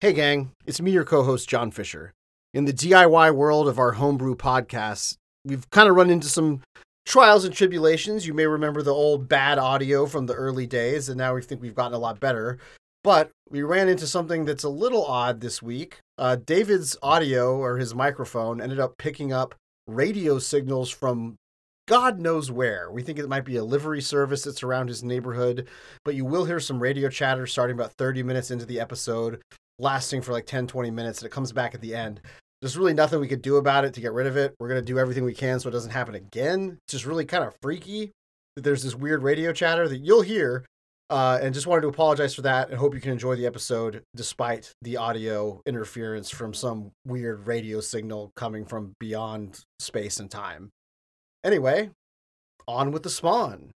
Hey, gang, it's me, your co host, John Fisher. In the DIY world of our homebrew podcasts, we've kind of run into some trials and tribulations. You may remember the old bad audio from the early days, and now we think we've gotten a lot better. But we ran into something that's a little odd this week. Uh, David's audio or his microphone ended up picking up radio signals from God knows where. We think it might be a livery service that's around his neighborhood, but you will hear some radio chatter starting about 30 minutes into the episode, lasting for like 10, 20 minutes, and it comes back at the end. There's really nothing we could do about it to get rid of it. We're going to do everything we can so it doesn't happen again. It's just really kind of freaky that there's this weird radio chatter that you'll hear. Uh, and just wanted to apologize for that and hope you can enjoy the episode despite the audio interference from some weird radio signal coming from beyond space and time. Anyway, on with the spawn.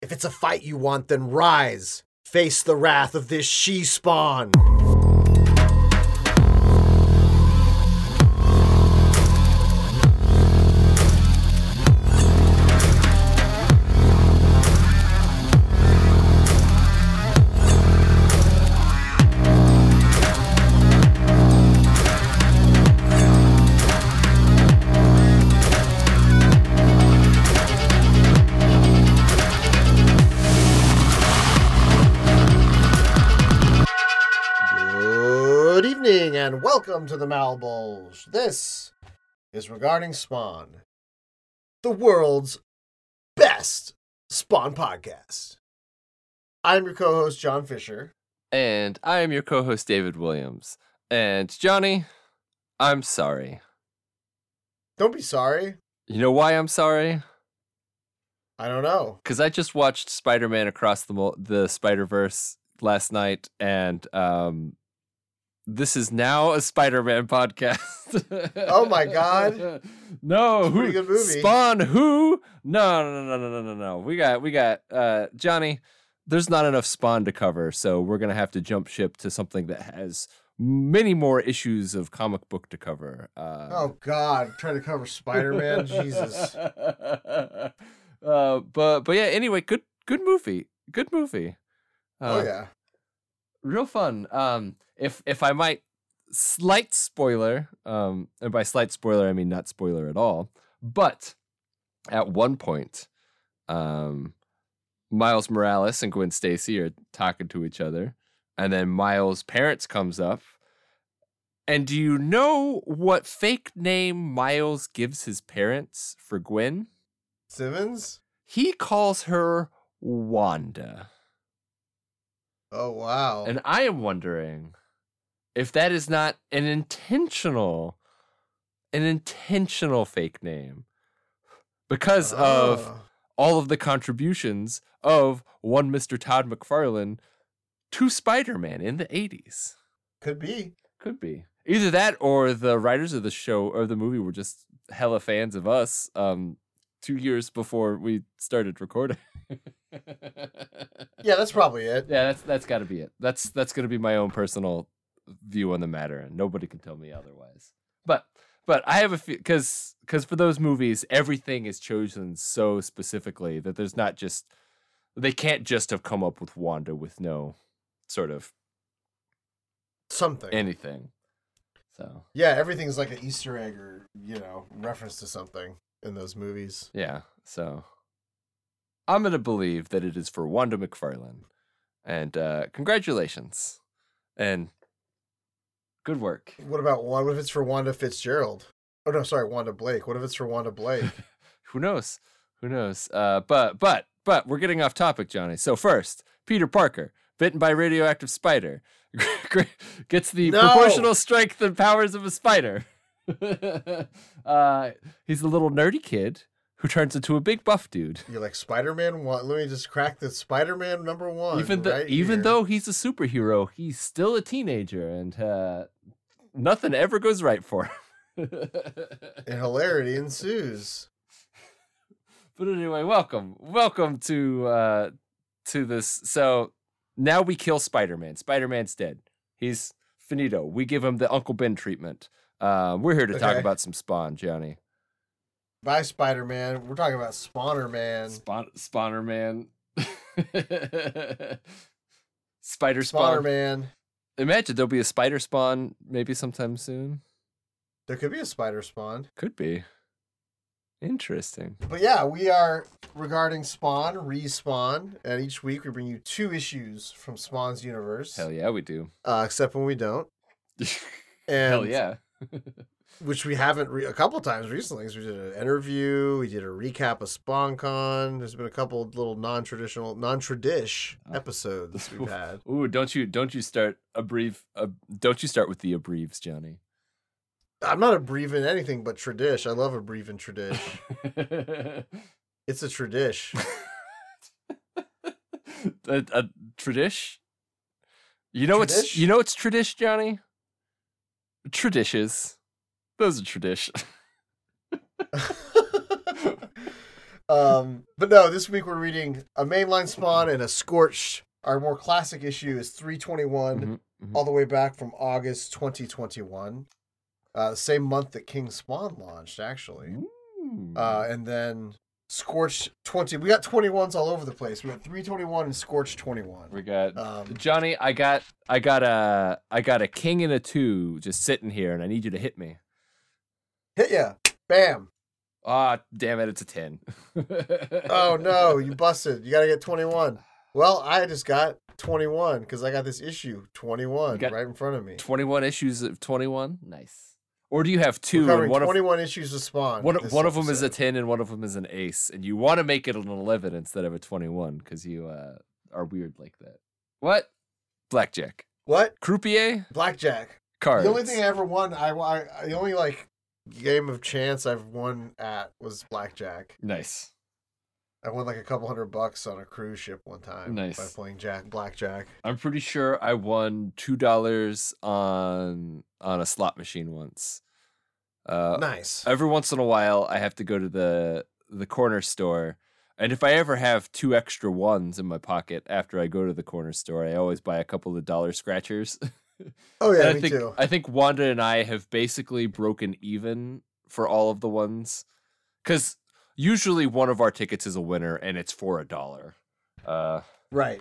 If it's a fight you want, then rise. Face the wrath of this she spawn. Welcome to the Malebolge. This is regarding Spawn, the world's best Spawn podcast. I'm your co host, John Fisher. And I am your co host, David Williams. And Johnny, I'm sorry. Don't be sorry. You know why I'm sorry? I don't know. Because I just watched Spider Man Across the, Mul- the Spider Verse last night, and um, this is now a Spider Man podcast. Oh my God. no, who? good movie. Spawn who? No, no, no, no, no, no, no. We got, we got, uh, Johnny. There's not enough Spawn to cover, so we're gonna have to jump ship to something that has many more issues of comic book to cover. Uh, Oh, God. Trying to cover Spider Man? Jesus. uh, but but yeah. Anyway, good good movie. Good movie. Uh, Oh, yeah. real fun. Um, if if I might, slight spoiler. Um, and by slight spoiler, I mean not spoiler at all. But at one point, um, Miles Morales and Gwen Stacy are talking to each other, and then Miles' parents comes up. And do you know what fake name Miles gives his parents for Gwen? Simmons? He calls her Wanda. Oh, wow. And I am wondering if that is not an intentional, an intentional fake name because of Oh. all of the contributions of one Mr. Todd McFarlane to Spider Man in the 80s. Could be. Could be. Either that or the writers of the show or the movie were just hella fans of us um, two years before we started recording. Yeah, that's probably it. Yeah, that's that's got to be it. That's that's going to be my own personal view on the matter, and nobody can tell me otherwise. But but I have a few because because for those movies, everything is chosen so specifically that there's not just they can't just have come up with Wanda with no sort of Something. anything. So Yeah, everything's like an Easter egg or, you know, reference to something in those movies. yeah, so I'm gonna believe that it is for Wanda McFarlane, and uh, congratulations and good work. What about one? What if it's for Wanda Fitzgerald? Oh no, sorry, Wanda Blake. What if it's for Wanda Blake? who knows? Who knows? Uh, but but but we're getting off topic, Johnny. So first, Peter Parker, bitten by radioactive spider, gets the No! proportional strength and powers of a spider. uh, he's a little nerdy kid who turns into a big buff dude. You're like Spider Man. Let me just crack the Spider Man number one. even though right even here. though he's a superhero, he's still a teenager, and uh, nothing ever goes right for him. and hilarity ensues. But anyway, welcome, welcome to uh to this. So now we kill Spider Man. Spider Man's dead. He's finito. We give him the Uncle Ben treatment. Uh, we're here to talk about some Spawn, Johnny. Bye, Spider Man. We're talking about Spawner Man. Spawn, Spawner Man. Spider Spawner Spawn. Man. imagine there'll be a spider spawn maybe sometime soon. There could be a spider spawn. Could be. Interesting. But yeah, we are regarding Spawn, Respawn, and each week we bring you two issues from Spawn's universe. Hell yeah, we do. Uh, except when we don't. And Hell yeah. Which we haven't re- a couple times recently. we did an interview, we did a recap of SpawnCon. There's been a couple little non-traditional, non-tradish Ah. episodes we've had. Ooh, don't you don't you start abbrev uh, don't you start with the abbreves, Johnny. I'm not abbreviating anything but tradish. I love abbreviating tradish. It's a tradish. a, a tradish? You know what's Tradish? you know what's tradish, Johnny? Traditions. Those are tradish. um, but no, this week we're reading a mainline spawn and a scorched. Our more classic issue is 321, Mhm, mhm. all the way back from August 2021. Uh, the same month that King Spawn launched, actually. Uh, and then Scorched 20. We got 21s all over the place. We got 321 and Scorched 21. we got Um, Johnny, I got I got a I got a king and a two just sitting here and I need you to hit me. Hit ya. Bam. Ah, damn it, it's a 10. Oh no, you busted. You got to get 21. Well, I just got 21 because I got this issue 21 right in front of me. 21 issues of 21? Nice. Or do you have two and one of 21 issues of Spawn. one, one of them is a 10 and one of them is an ace and you want to make it an 11 instead of a 21 because you uh, are weird like that what blackjack What? croupier Blackjack. cards The only thing I ever won, I, I the only like game of chance I've won at was blackjack. nice I won like a couple hundred bucks on a cruise ship one time nice. by playing jack blackjack. i'm pretty sure i won two dollars on on a slot machine once uh nice. every once in a while i have to go to the the corner store and if i ever have two extra ones in my pocket after i go to the corner store i always buy a couple of dollar scratchers oh yeah, I think too. I think Wanda and I have basically broken even for all of the ones, because usually one of our tickets is a winner and it's for a dollar. Uh, Right.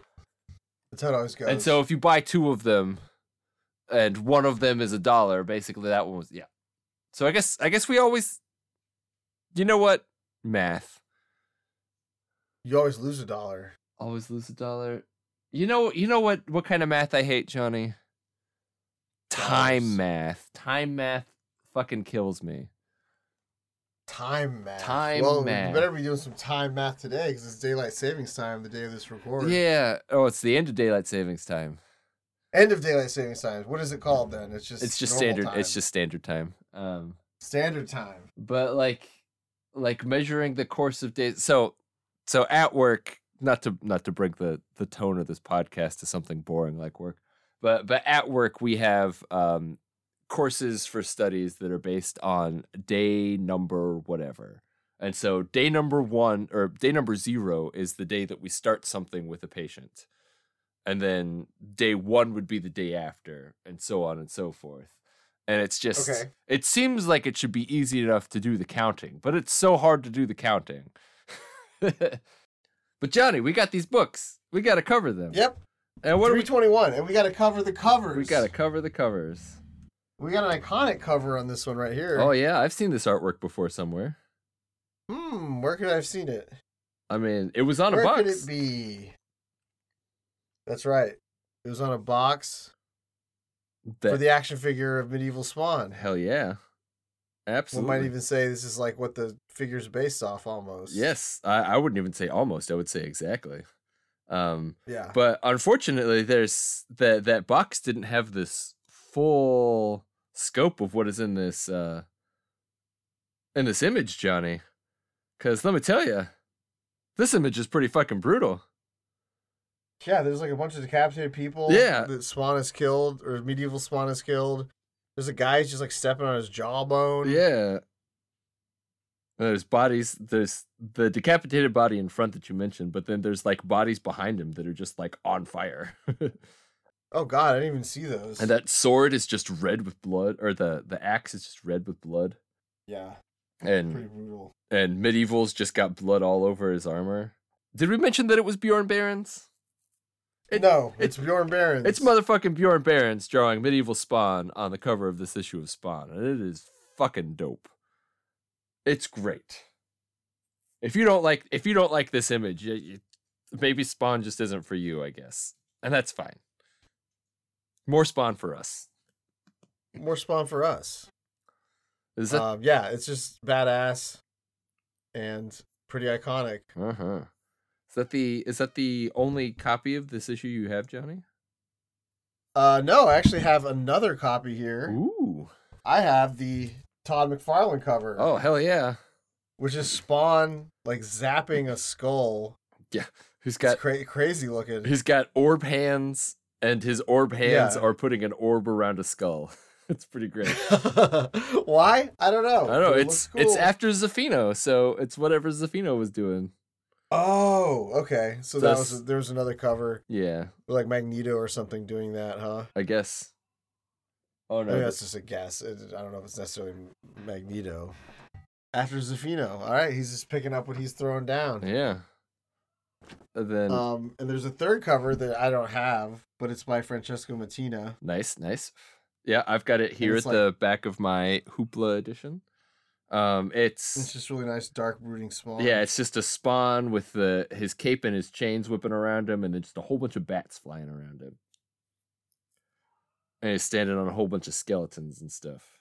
That's how it always goes. and so if you buy two of them, and one of them is a dollar, basically that one was yeah. So I guess I guess we always, you know what, math you always lose a dollar. always lose a dollar. You know you know what what kind of math I hate, Johnny. Time Dollars. math. Time math fucking kills me. Time math. Time well, math. You better be doing some time math today because it's daylight savings time the day of this recording. Yeah. Oh, it's the end of daylight savings time. End of daylight savings time. What is it called then? It's just It's just normal standard. It's just standard time. Um, standard time. but like, like measuring the course of days. So, so at work, not to not to bring the the tone of this podcast to something boring like work, but but at work we have um courses for studies that are based on day number whatever. And so day number 1 or day number 0 is the day that we start something with a patient. And then day 1 would be the day after and so on and so forth. And it's just Okay. it seems like it should be easy enough to do the counting, but it's so hard to do the counting. but Johnny, we got these books. We got to cover them. Yep. And what do Three we twenty one, and we got to cover the covers. we got to cover the covers. We got an iconic cover on this one right here. Oh yeah, I've seen this artwork before somewhere. Hmm. Where could I have seen it? I mean, it was on Where a box. could it be? That's right. It was on a box That- for the action figure of Medieval Spawn. hell yeah, One absolutely. might even say this is like what the figure's based off almost. yes, I, I wouldn't even say almost. I would say exactly. Um, Yeah. but unfortunately, there's that that box didn't have this full scope of what is in this uh in this image, Johnny. Because let me tell you, this image is pretty fucking brutal. Yeah, there's like a bunch of decapitated people. Yeah. That Spawn is killed, or medieval Spawn is killed. There's a guy who's just like stepping on his jawbone. Yeah. There's bodies. There's the decapitated body in front that you mentioned, but then there's like bodies behind him that are just like on fire. Oh god, I didn't even see those. and that sword is just red with blood, or the the axe is just red with blood. yeah, And pretty brutal. and medieval's just got blood all over his armor. Did we mention that it was Bjorn Barons? It- no, it's Bjorn Barons. It's motherfucking Bjorn Barons drawing medieval Spawn on the cover of this issue of Spawn, and it is fucking dope. It's great. If you don't like, if you don't like this image, you, you, maybe Spawn just isn't for you, I guess, and that's fine. More Spawn for us. more spawn for us. Is that? Um, yeah, it's just badass and pretty iconic. uh huh. Is that the? Is that the only copy of this issue you have, Johnny? Uh, no, I actually have another copy here. Ooh. I have the Todd McFarlane cover. Oh hell yeah! which is Spawn like zapping a skull. Yeah, It's got? cra- crazy looking. He's got orb hands, and his orb hands Yeah. are putting an orb around a skull. it's pretty great. Why? I don't know. I don't know. it It's looks it's after Zafino, so it's whatever Zafino was doing. Oh, okay. So that was there was another cover Yeah, like Magneto or something doing that, huh? I guess. Oh no, that's just a guess. It, I don't know if it's necessarily Magneto. After Zafino, all right, he's just picking up what he's throwing down. yeah. And then Um, and there's a third cover that I don't have, but it's by Francesco Mattina. nice, nice. Yeah, I've got it here at like- the back of my Hoopla edition. Um, It's it's just really nice, dark brooding spawn. yeah, it's just a spawn with the his cape and his chains whipping around him, and then just a whole bunch of bats flying around him. And he's standing on a whole bunch of skeletons and stuff.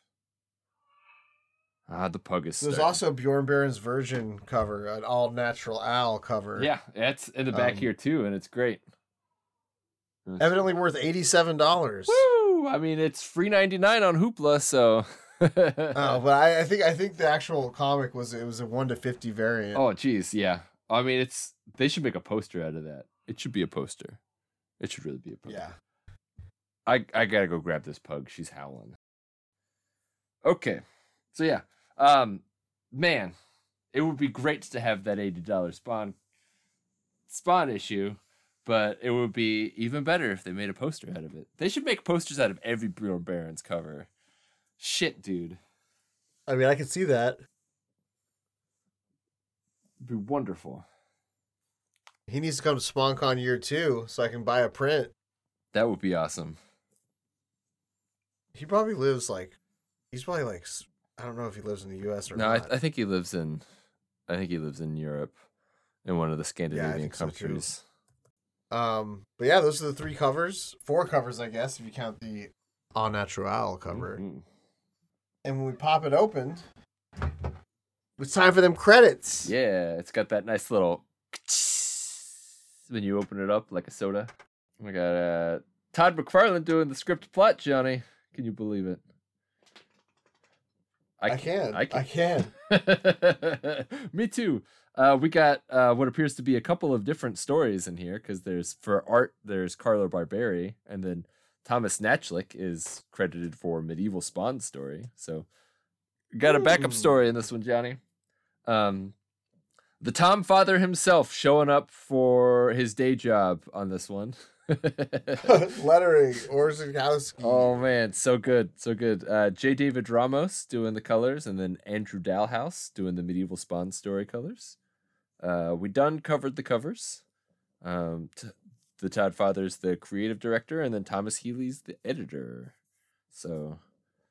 Ah, the pug is. There's starting- also Bjorn Baron's version cover, an all natural owl cover. yeah, it's in the back Um, here too, and it's great. It's- Evidently worth eighty-seven dollars. Woo! I mean, it's free ninety nine on Hoopla, so. Oh, but I, I think I think the actual comic was it was a one to fifty variant. Oh, geez, yeah. I mean, it's they should make a poster out of that. It should be a poster. It should really be a poster. yeah. I I gotta go grab this pug. She's howling. Okay, so yeah, um, man, it would be great to have that eighty dollars spawn spawn issue, but it would be even better if they made a poster out of it. They should make posters out of every Bjorn Barons cover. Shit, dude, I mean, I can see that. It'd be wonderful. He needs to come to SpawnCon year two so I can buy a print. That would be awesome. He probably lives like, he's probably like, I don't know if he lives in the U.S. or No, I. I think he lives in, I think he lives in Europe, in one of the Scandinavian so, countries. um, but yeah, those are the three covers, four covers, I guess, if you count the All Natural cover. Mhm. And when we pop it open, it's time for them credits. Yeah, it's got that nice little when you open it up like a soda. We got uh, Todd McFarlane doing the script plot, Johnny. Can you believe it? I can. I I can. can. Me too. Uh, we got uh, what appears to be a couple of different stories in here because there's for art there's Carlo Barberi and then Thomas Nachlik is credited for medieval Spawn story. So got a backup Ooh. story in this one, Johnny. Um, the Todd Father himself showing up for his day job on this one. Lettering, Orzechowski. Oh man, so good, so good. Uh, J. David Ramos doing the colors, and then Andrew Dalhouse doing the medieval Spawn story colors. Uh, we done covered the covers. Um, t- the Todd Father's the creative director, and then Thomas Healy's the editor. So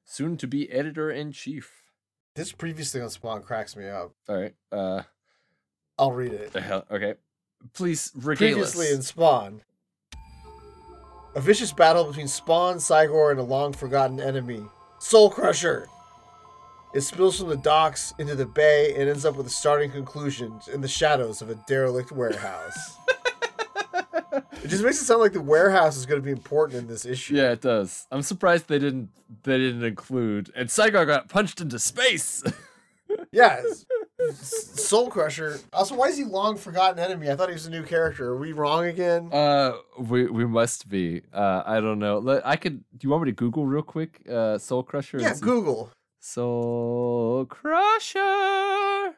soon to be editor in chief. This previously on Spawn cracks me up. All right. Uh, I'll read it. the hell. Okay. Please regale Previously us. in Spawn. A vicious battle between Spawn, Cy-Gor, and a long forgotten enemy, Soul Crusher. It spills from the docks into the bay and ends up with a starting conclusion in the shadows of a derelict warehouse. it just makes it sound like the warehouse is going to be important in this issue. Yeah, it does. I'm surprised they didn't. They didn't include. And Cy-Gor got punched into space. Yeah. Soul Crusher. Also, why is he long forgotten enemy? I thought he was a new character. Are we wrong again? Uh, we we must be. Uh, I don't know. Let, I could. Do you want me to Google real quick? Uh, Soul Crusher. yeah, Google. Soul Crusher.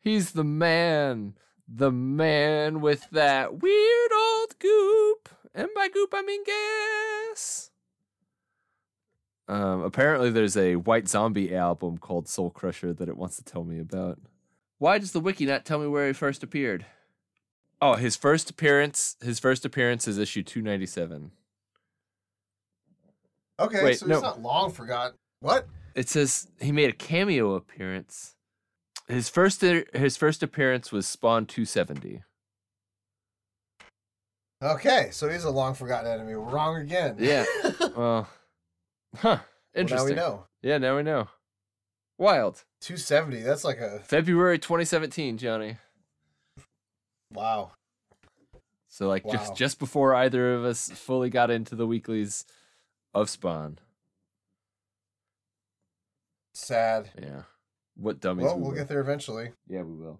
He's the man. The man with that weird old goop. And by goop, I mean gas. Um, apparently, there's a White Zombie album called Soul Crusher that it wants to tell me about. Why does the wiki not tell me where he first appeared? Oh, his first appearance. His first appearance is issue two ninety seven. Okay, Wait, so no. he's not long forgotten. What? It says he made a cameo appearance. His first his first appearance was Spawn two seventy. Okay, so he's a long forgotten enemy. We're wrong again. Yeah. Well, huh? Well, Interesting. now we know. Yeah, now we know. Wild. 270. That's like a February 2017, Johnny. wow. So like Wow. just just before either of us fully got into the weeklies of Spawn. Sad. Yeah. What dummies Well, we we'll were. get there eventually. Yeah, we will.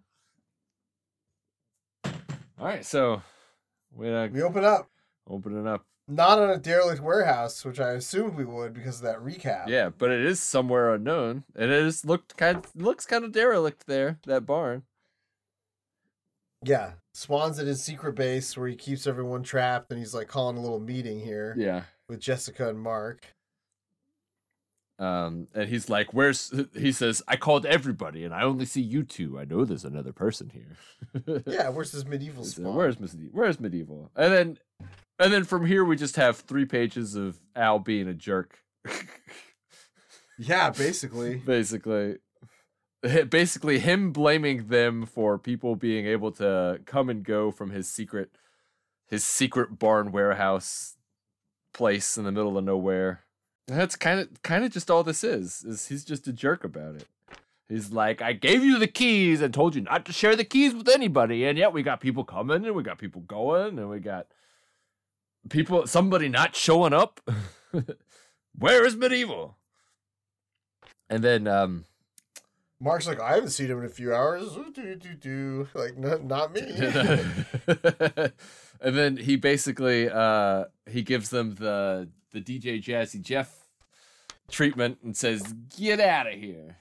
All right, so we're We open up opening up. Not on a derelict warehouse, which I assumed we would because of that recap. Yeah, but it is somewhere unknown, and it is looked kind of, looks kind of derelict there. That barn. Yeah. Swan's at his secret base where he keeps everyone trapped, and he's like calling a little meeting here Yeah. with Jessica and Mark. Um, and he's like, "Where's?" He says, "I called everybody, and I only see you two. I know there's another person here." Yeah, where's this medieval said. Where's Medi- Where's medieval? And then, and then from here we just have three pages of Al being a jerk. Yeah, basically. basically, basically him blaming them for people being able to come and go from his secret, his secret barn warehouse place in the middle of nowhere. That's kind of kind of just all this is. Is he's just a jerk about it. He's like, I gave you the keys and told you not to share the keys with anybody, and yet we got people coming and we got people going and we got people somebody not showing up. Where is medieval? And then um Mark's like, I haven't seen him in a few hours. Like, not, not me. and then he basically uh he gives them the the DJ Jazzy Jeff treatment and says, "Get out of here."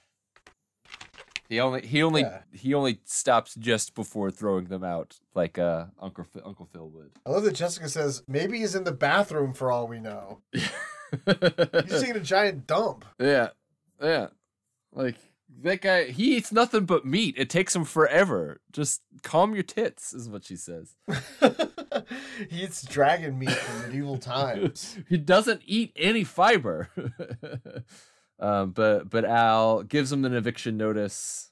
He only he only Yeah. he only stops just before throwing them out, like uh Uncle Phil, Uncle Phil would. I love that Jessica says maybe he's in the bathroom for all we know. He's taking a giant dump. yeah, yeah, like that guy. He eats nothing but meat. It takes him forever. Just calm your tits, is what she says. he eats dragon meat from medieval times. he doesn't eat any fiber. Um, but but Al gives him an eviction notice,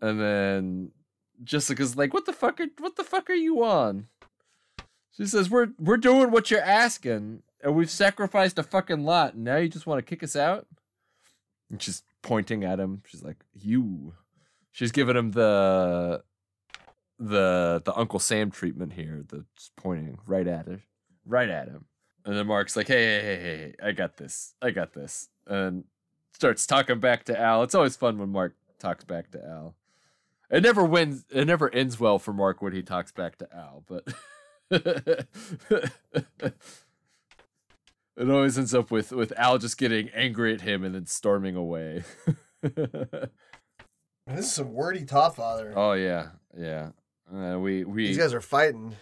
and then Jessica's like, "What the fuck? Are, what the fuck are you on?" She says, "We're we're doing what you're asking, and we've sacrificed a fucking lot, and now you just want to kick us out." And she's pointing at him. She's like, "You." She's giving him the the the Uncle Sam treatment here. The pointing right at her, right at him. And then Mark's like, "Hey, hey, hey, hey, hey, I got this. I got this." And starts talking back to Al. It's always fun when Mark talks back to Al. It never wins. It never ends well for Mark when he talks back to Al, but it always ends up with with Al just getting angry at him and then storming away. This is some wordy Todd Father. oh yeah, yeah. Uh, we we These guys are fighting.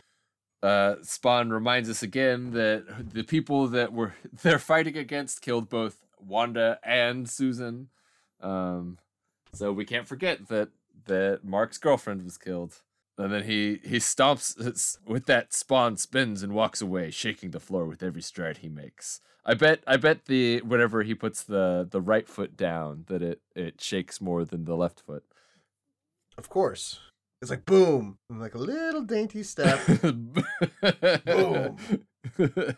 uh, Spawn reminds us again that the people that were they're fighting against killed both Wanda and Susan. Um, so we can't forget that that Mark's girlfriend was killed. And then he he stomps with that Spawn spins and walks away, shaking the floor with every stride he makes. I bet I bet the whenever he puts the the right foot down that it it shakes more than the left foot. Of course. It's like boom. And like a little dainty step. Boom.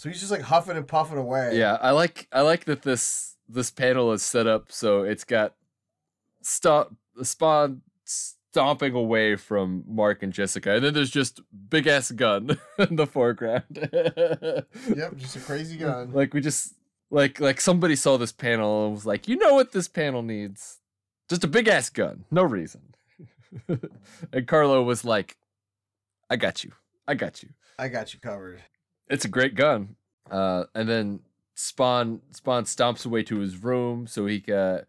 So he's just like huffing and puffing away. Yeah, I like I like that this this panel is set up so it's got stop spawn stomping away from Mark and Jessica, and then there's just big ass gun in the foreground. Yep, just a crazy gun. like we just like like somebody saw this panel and was like, you know what this panel needs? Just a big ass gun, no reason. and Carlo was like, I got you, I got you I got you covered. It's a great gun. Uh, and then Spawn Spawn stomps away to his room so he can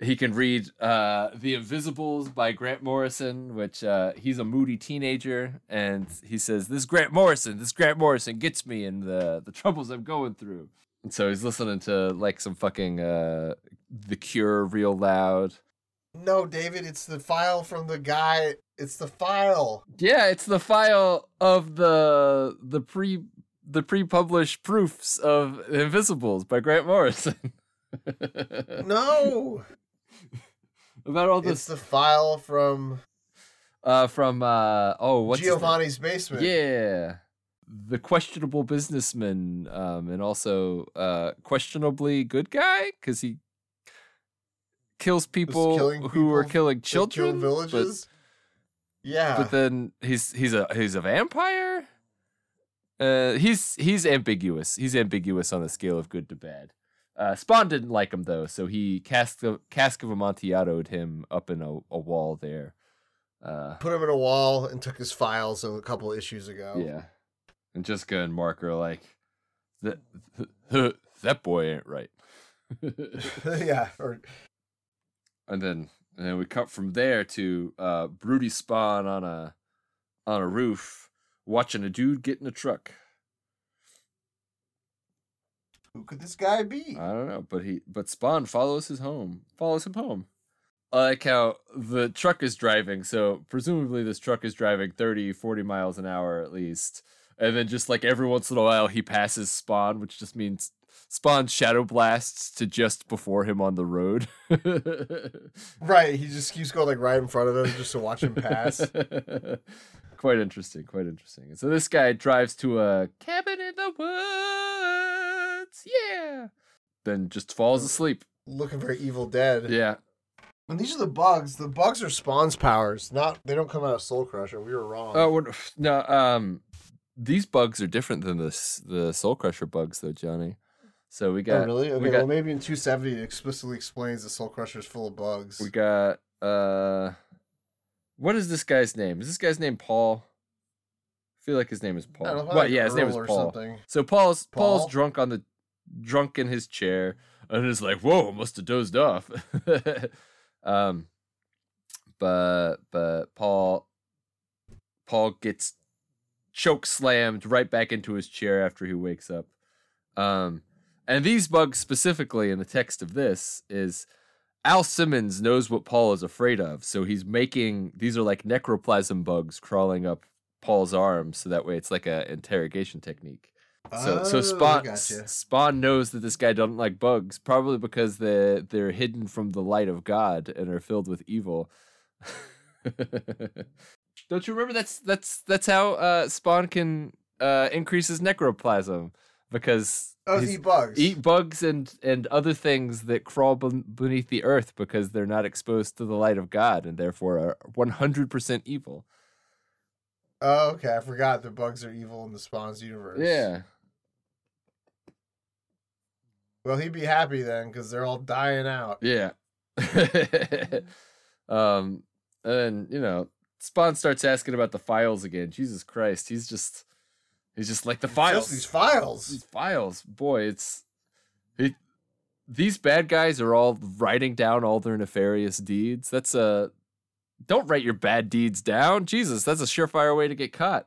he can read uh, The Invisibles by Grant Morrison, which uh, he's a moody teenager, and he says, "This Grant Morrison, this Grant Morrison gets me in the the troubles I'm going through." And so he's listening to like some fucking uh, The Cure real loud. No, David, it's the file from the guy. It's the file. Yeah, it's the file of the the pre the pre-published proofs of Invisibles by Grant Morrison. No, About all it's this the file from uh from uh oh what's? Giovanni's basement. Yeah. The questionable businessman, um, and also uh, questionably good guy because he kills people who are killing That kill children. but- villages. yeah, But, then he's he's a he's a vampire. Uh, he's he's ambiguous. He's ambiguous on the scale of good to bad. Uh, Spawn didn't like him though, so he cask cask of amontillado him up in a, a wall there. Uh, put him in a wall and took his files a couple issues ago. Yeah. And Jessica and Mark are like, that, that boy ain't right. yeah, or and then and then we cut from there to uh Broody Spawn on a on a roof watching a dude get in a truck. who could this guy be? I don't know, but he but Spawn follows his home. Follows him home. I like how the truck is driving, so presumably this truck is driving 30, 40 miles an hour at least. And then just like every once in a while he passes Spawn, which just means Spawn shadow blasts to just before him on the road. right, he just keeps going like right in front of him just to watch him pass. quite interesting, quite interesting. And so this guy drives to a cabin in the woods. Yeah. Then just falls asleep. Looking for Evil Dead. Yeah. And these are the bugs. The bugs are Spawn's powers. Not they don't come out of Soul Crusher. We were wrong. Oh no, um these bugs are different than the the Soul Crusher bugs though, Johnny. So we got. Oh, got really? Okay, we got well maybe in 270 it explicitly explains the Soul Crusher is full of bugs. we got uh what is this guy's name? Is this guy's name Paul? I feel like his name is Paul. Know, What? yeah, his name is Paul. something. So Paul's Paul's drunk on the drunk in his chair and is like, "Whoa, must have dozed off." um, but but Paul Paul gets choke slammed right back into his chair after he wakes up. Um, and these bugs specifically in the text of this is Al Simmons knows what Paul is afraid of, so he's making these are like necroplasm bugs crawling up Paul's arms, so that way it's like a interrogation technique. So so Oh, I Spawn gotcha. Spawn knows that this guy doesn't like bugs, probably because they they're hidden from the light of God and are filled with evil. Don't you remember that's that's that's how uh, Spawn can uh, increase his necroplasm because Oh, eat bugs. eat bugs and and other things that crawl ben- beneath the earth because they're not exposed to the light of God and therefore are 100% evil. Oh, okay. I forgot the bugs are evil in the Spawn's universe. Yeah. Well, he'd be happy then because they're all dying out. Yeah. um, and you know, Spawn starts asking about the files again. Jesus Christ, he's just he's just like the Just files. these files. These files, boy, it's it, these bad guys are all writing down all their nefarious deeds. That's a don't write your bad deeds down. Jesus, that's a surefire way to get caught.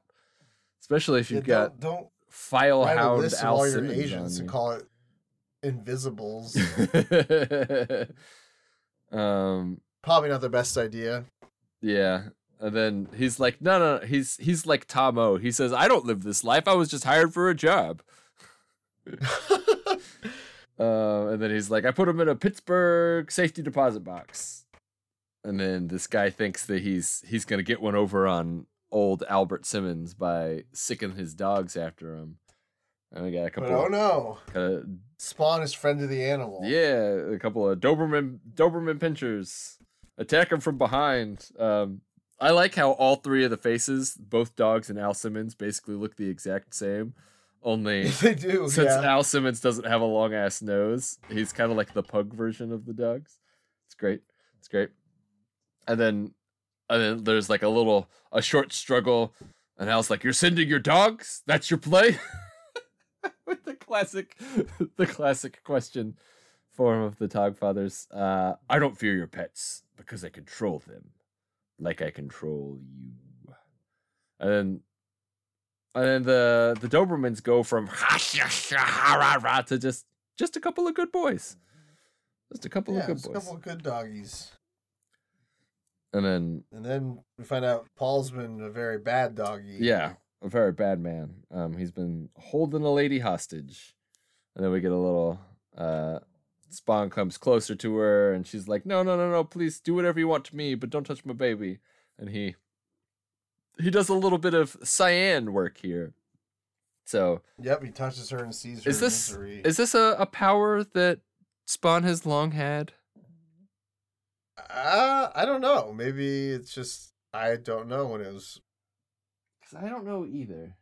Especially if you've got don't, don't file write a hound list of Al all your Simmons agents and call it Invisibles. um Probably not the best idea. Yeah. And then he's like, no, no, no. He's he's like Tom O. He says, I don't live this life. I was just hired for a job. Uh, and then he's like, I put him in a Pittsburgh safety deposit box. And then this guy thinks that he's he's gonna get one over on old Albert Simmons by sicking his dogs after him. And we got a but couple. oh no, uh, Spawn is friend of the animal. yeah, a couple of Doberman Doberman pinschers attack him from behind. Um, I like how all three of the faces, both dogs and Al Simmons, basically look the exact same. Only they do. since yeah. Al Simmons doesn't have a long ass nose, he's kind of like the pug version of the dogs. It's great. It's great. And then, and then there's like a little a short struggle, and Al's like, "You're sending your dogs? That's your play?" With the classic, the classic question form of the Todd Fathers. Uh, I don't fear your pets because I control them, like I control you. And then and then the the Dobermans go from to just just a couple of good boys, just a couple yeah, of good it's a boys. couple of good doggies. And then And then we find out Paul's been a very bad doggy. yeah, a very bad man. Um, he's been holding a lady hostage, and then we get a little. Uh, Spawn comes closer to her, and she's like, "No, no, no, no! Please do whatever you want to me, but don't touch my baby." And he he does a little bit of cyan work here. So Yep, he touches her and sees her is this misery. is this a, a power that Spawn has long had? uh, I don't know. Maybe it's just I don't know when it was. Because I don't know either.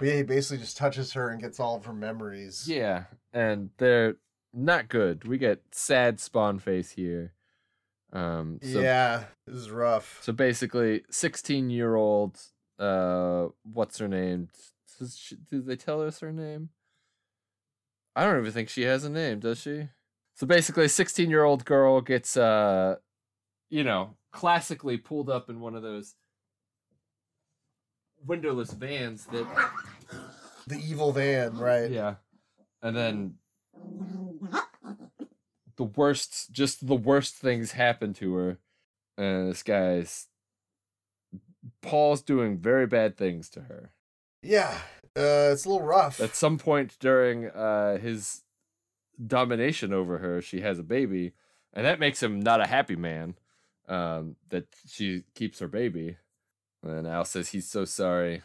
But yeah, he basically just touches her and gets all of her memories. Yeah, and they're not good. We get sad Spawn face here. Um, so yeah, this is rough. So basically, sixteen-year-old, uh, what's her name? Does she, did they tell us her name? I don't even think she has a name, does she? So basically, a sixteen-year-old girl gets, uh, you know, classically pulled up in one of those windowless vans that, The evil van, right? yeah, and then the worst, just the worst things happen to her, and this guy's Paul's doing very bad things to her. Yeah, uh, it's a little rough. At some point during uh, his domination over her, she has a baby, and that makes him not a happy man. Um, that she keeps her baby, and Al says he's so sorry,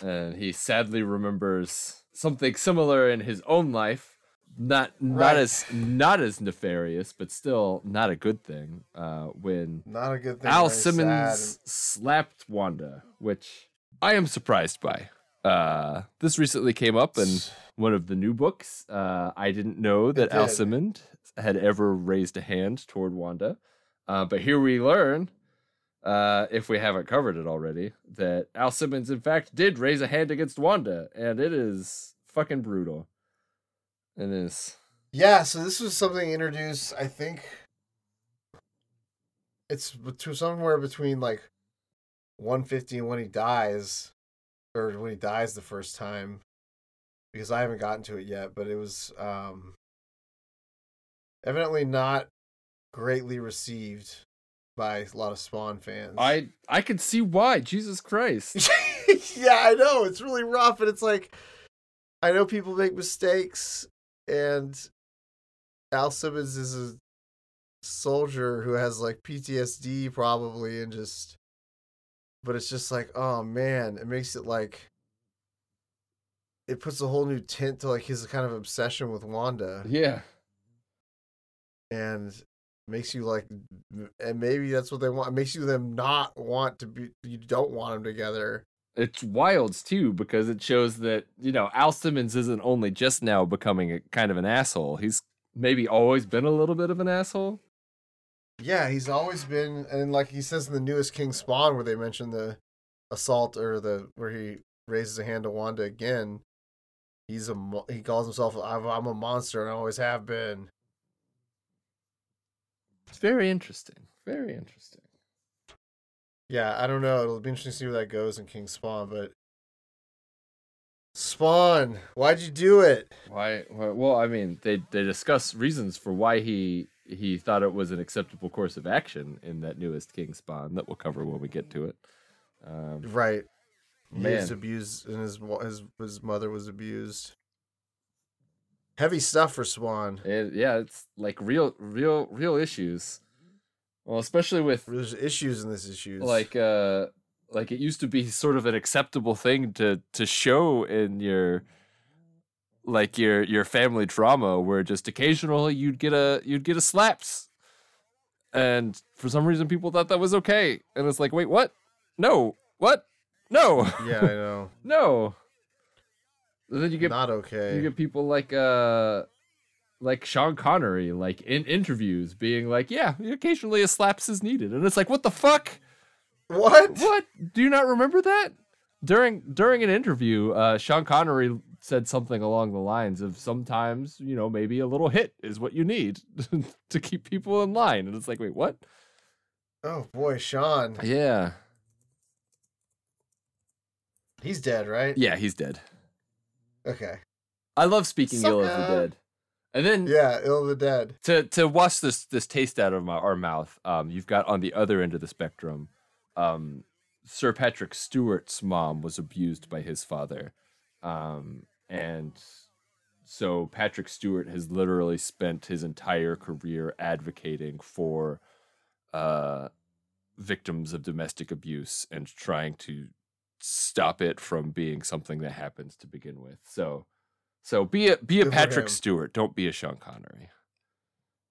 and he sadly remembers something similar in his own life. Not not Right. as not as nefarious, but still not a good thing. Uh, when Not a good thing. Al Simmons sad. slapped Wanda, which I am surprised by. Uh, this recently came up in one of the new books. Uh, I didn't know that Al. Simmons had ever raised a hand toward Wanda, uh, but here we learn, uh, if we haven't covered it already, that Al Simmons in fact did raise a hand against Wanda, and it is fucking brutal. It is. Yeah, so this was something introduced. I think it's between somewhere between like 150 and when he dies, or when he dies the first time, because I haven't gotten to it yet. But it was um evidently not greatly received by a lot of Spawn fans. I I can see why. Jesus Christ. yeah, I know it's really rough, and it's like I know people make mistakes, and Al Simmons is a soldier who has like PTSD probably, and just, but it's just like, oh man, it makes it like it puts a whole new tint to like his kind of obsession with Wanda, Yeah. and makes you like, and maybe that's what they want. It makes you them not want to be. You don't want them together. it's wilds too because it shows that you know Al Simmons isn't only just now becoming a kind of an asshole. He's maybe always been a little bit of an asshole. Yeah, he's always been, and like he says in the newest King Spawn, where they mention the assault or the where he raises a hand to Wanda again. He's a he calls himself I'm, I'm a monster and I always have been. It's very interesting. Very interesting. Yeah, I don't know. It'll be interesting to see where that goes in King Spawn, but Spawn, why'd you do it? Why? why well, I mean, they they discuss reasons for why he he thought it was an acceptable course of action in that newest King Spawn that we'll cover when we get to it. Um, Right, he was abused, and his his his mother was abused. Heavy stuff for Swan. it, yeah, it's like real, real, real issues. Well, especially with There's issues in this issues. like uh like it used to be sort of an acceptable thing to to show in your like your your family drama where just occasionally you'd get a you'd get a slaps and for some reason people thought that was okay and it's like wait what no what no yeah, I know. no and then you get Not okay. you get people like uh like Sean Connery like in interviews being like yeah occasionally a slaps is needed and it's like what the fuck what? what? Do you not remember that? During during an interview, uh, Sean Connery said something along the lines of sometimes, you know, maybe a little hit is what you need to keep people in line. And it's like, wait, what? Oh boy, Sean. Yeah. He's dead, right? Yeah, he's dead. Okay. I love speaking ill of the dead. And then Yeah, Ill of the Dead. to to wash this this taste out of my, our mouth, um, you've got on the other end of the spectrum, um, Sir Patrick Stewart's mom was abused by his father, um, and so Patrick Stewart has literally spent his entire career advocating for uh, victims of domestic abuse and trying to stop it from being something that happens to begin with. So, so be a be a Good Patrick. Stewart. Don't be a Sean Connery.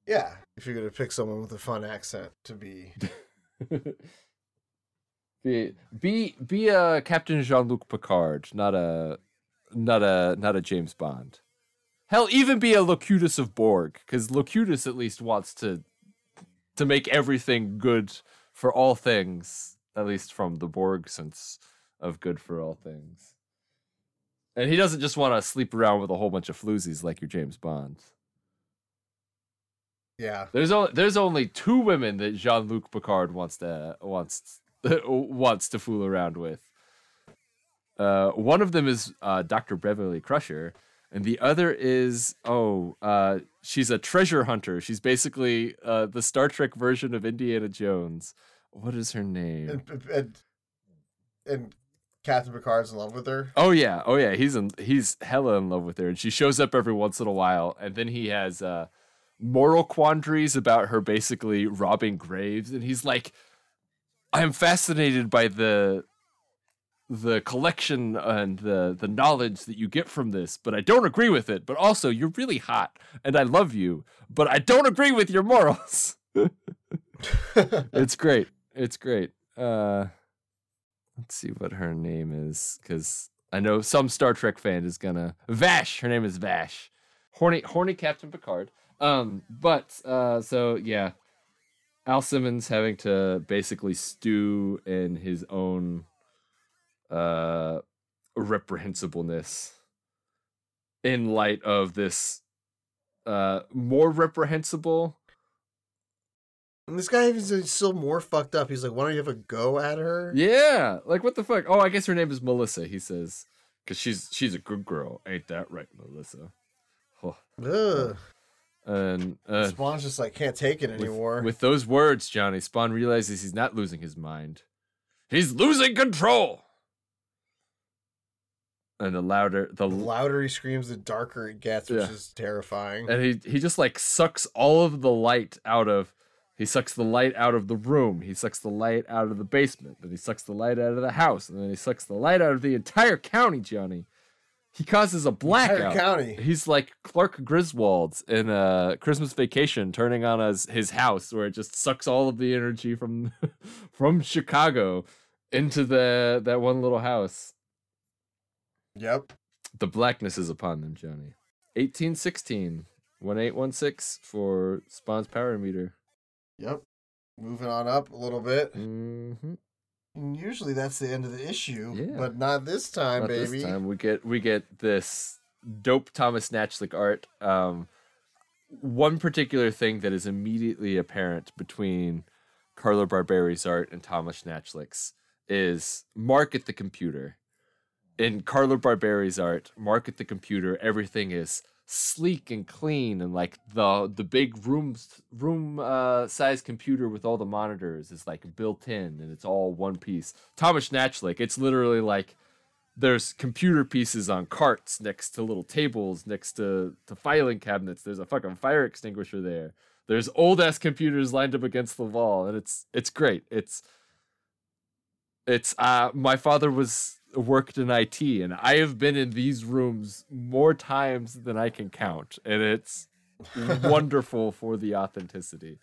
Yeah, if you're gonna pick someone with a fun accent to be. be be be a Captain Jean Luc Picard, not a not a not a James Bond. Hell, even be a Locutus of Borg, because Locutus at least wants to to make everything good for all things, at least from the Borg sense of good for all things. And he doesn't just want to sleep around with a whole bunch of floozies like your James Bond. Yeah, There's only there's only two women that Jean Luc Picard wants to wants wants to fool around with. Uh, one of them is uh, Dr. Beverly Crusher, and the other is oh, uh, she's a treasure hunter. She's basically uh, the Star Trek version of Indiana Jones. What is her name? and and, and Captain Picard's in love with her. Oh yeah, oh yeah. He's in he's hella in love with her, and she shows up every once in a while. And then he has uh, moral quandaries about her basically robbing graves, and he's like, "I'm fascinated by the the collection and the the knowledge that you get from this, but I don't agree with it. But also, you're really hot, and I love you, but I don't agree with your morals." it's great. It's great. Uh, let's see what her name is, because I know some Star Trek fan is gonna Vash. Her name is Vash. Horny, horny Captain Picard. Um, but uh, so yeah, Al Simmons having to basically stew in his own uh reprehensibleness in light of this uh more reprehensible And this guy is still more fucked up. He's like, "Why don't you have a go at her?" Yeah, like what the fuck? Oh, I guess her name is Melissa. He says, because she's she's a good girl, ain't that right, Melissa? Oh. Ugh. And uh, Spawn's just like can't take it with, anymore. with those words, Johnny Spawn realizes he's not losing his mind; he's losing control. And the louder, the the louder he screams, the darker it gets, which Yeah. is terrifying. and he he just like sucks all of the light out of he sucks the light out of the room he sucks the light out of the basement then he sucks the light out of the house and then he sucks the light out of the entire county johnny he causes a blackout. Entire county. he's like clark griswold in uh christmas vacation turning on his, his house where it just sucks all of the energy from from chicago into the that one little house Yep. the blackness is upon them, Johnny. 1816, 1816 for Spawn's power meter. Yep. Moving on up a little bit. Mm-hmm. And usually that's the end of the issue, Yeah. but not this time, Not baby. this time. We get we get this dope Thomas Nachlik art. Um, one particular thing that is immediately apparent between Carlo Barberi's art and Thomas Nachlik's is Mark at the computer. In Carlo Barberi's art, Mark at the computer, everything is sleek and clean and like the the big room room uh size computer with all the monitors is like built in and it's all one piece. Thomas Nachlik, it's literally like there's computer pieces on carts next to little tables next to, to filing cabinets. There's a fucking fire extinguisher there. There's old ass computers lined up against the wall, and it's it's great. It's it's uh my father was worked in IT and I have been in these rooms more times than I can count and it's wonderful for the authenticity.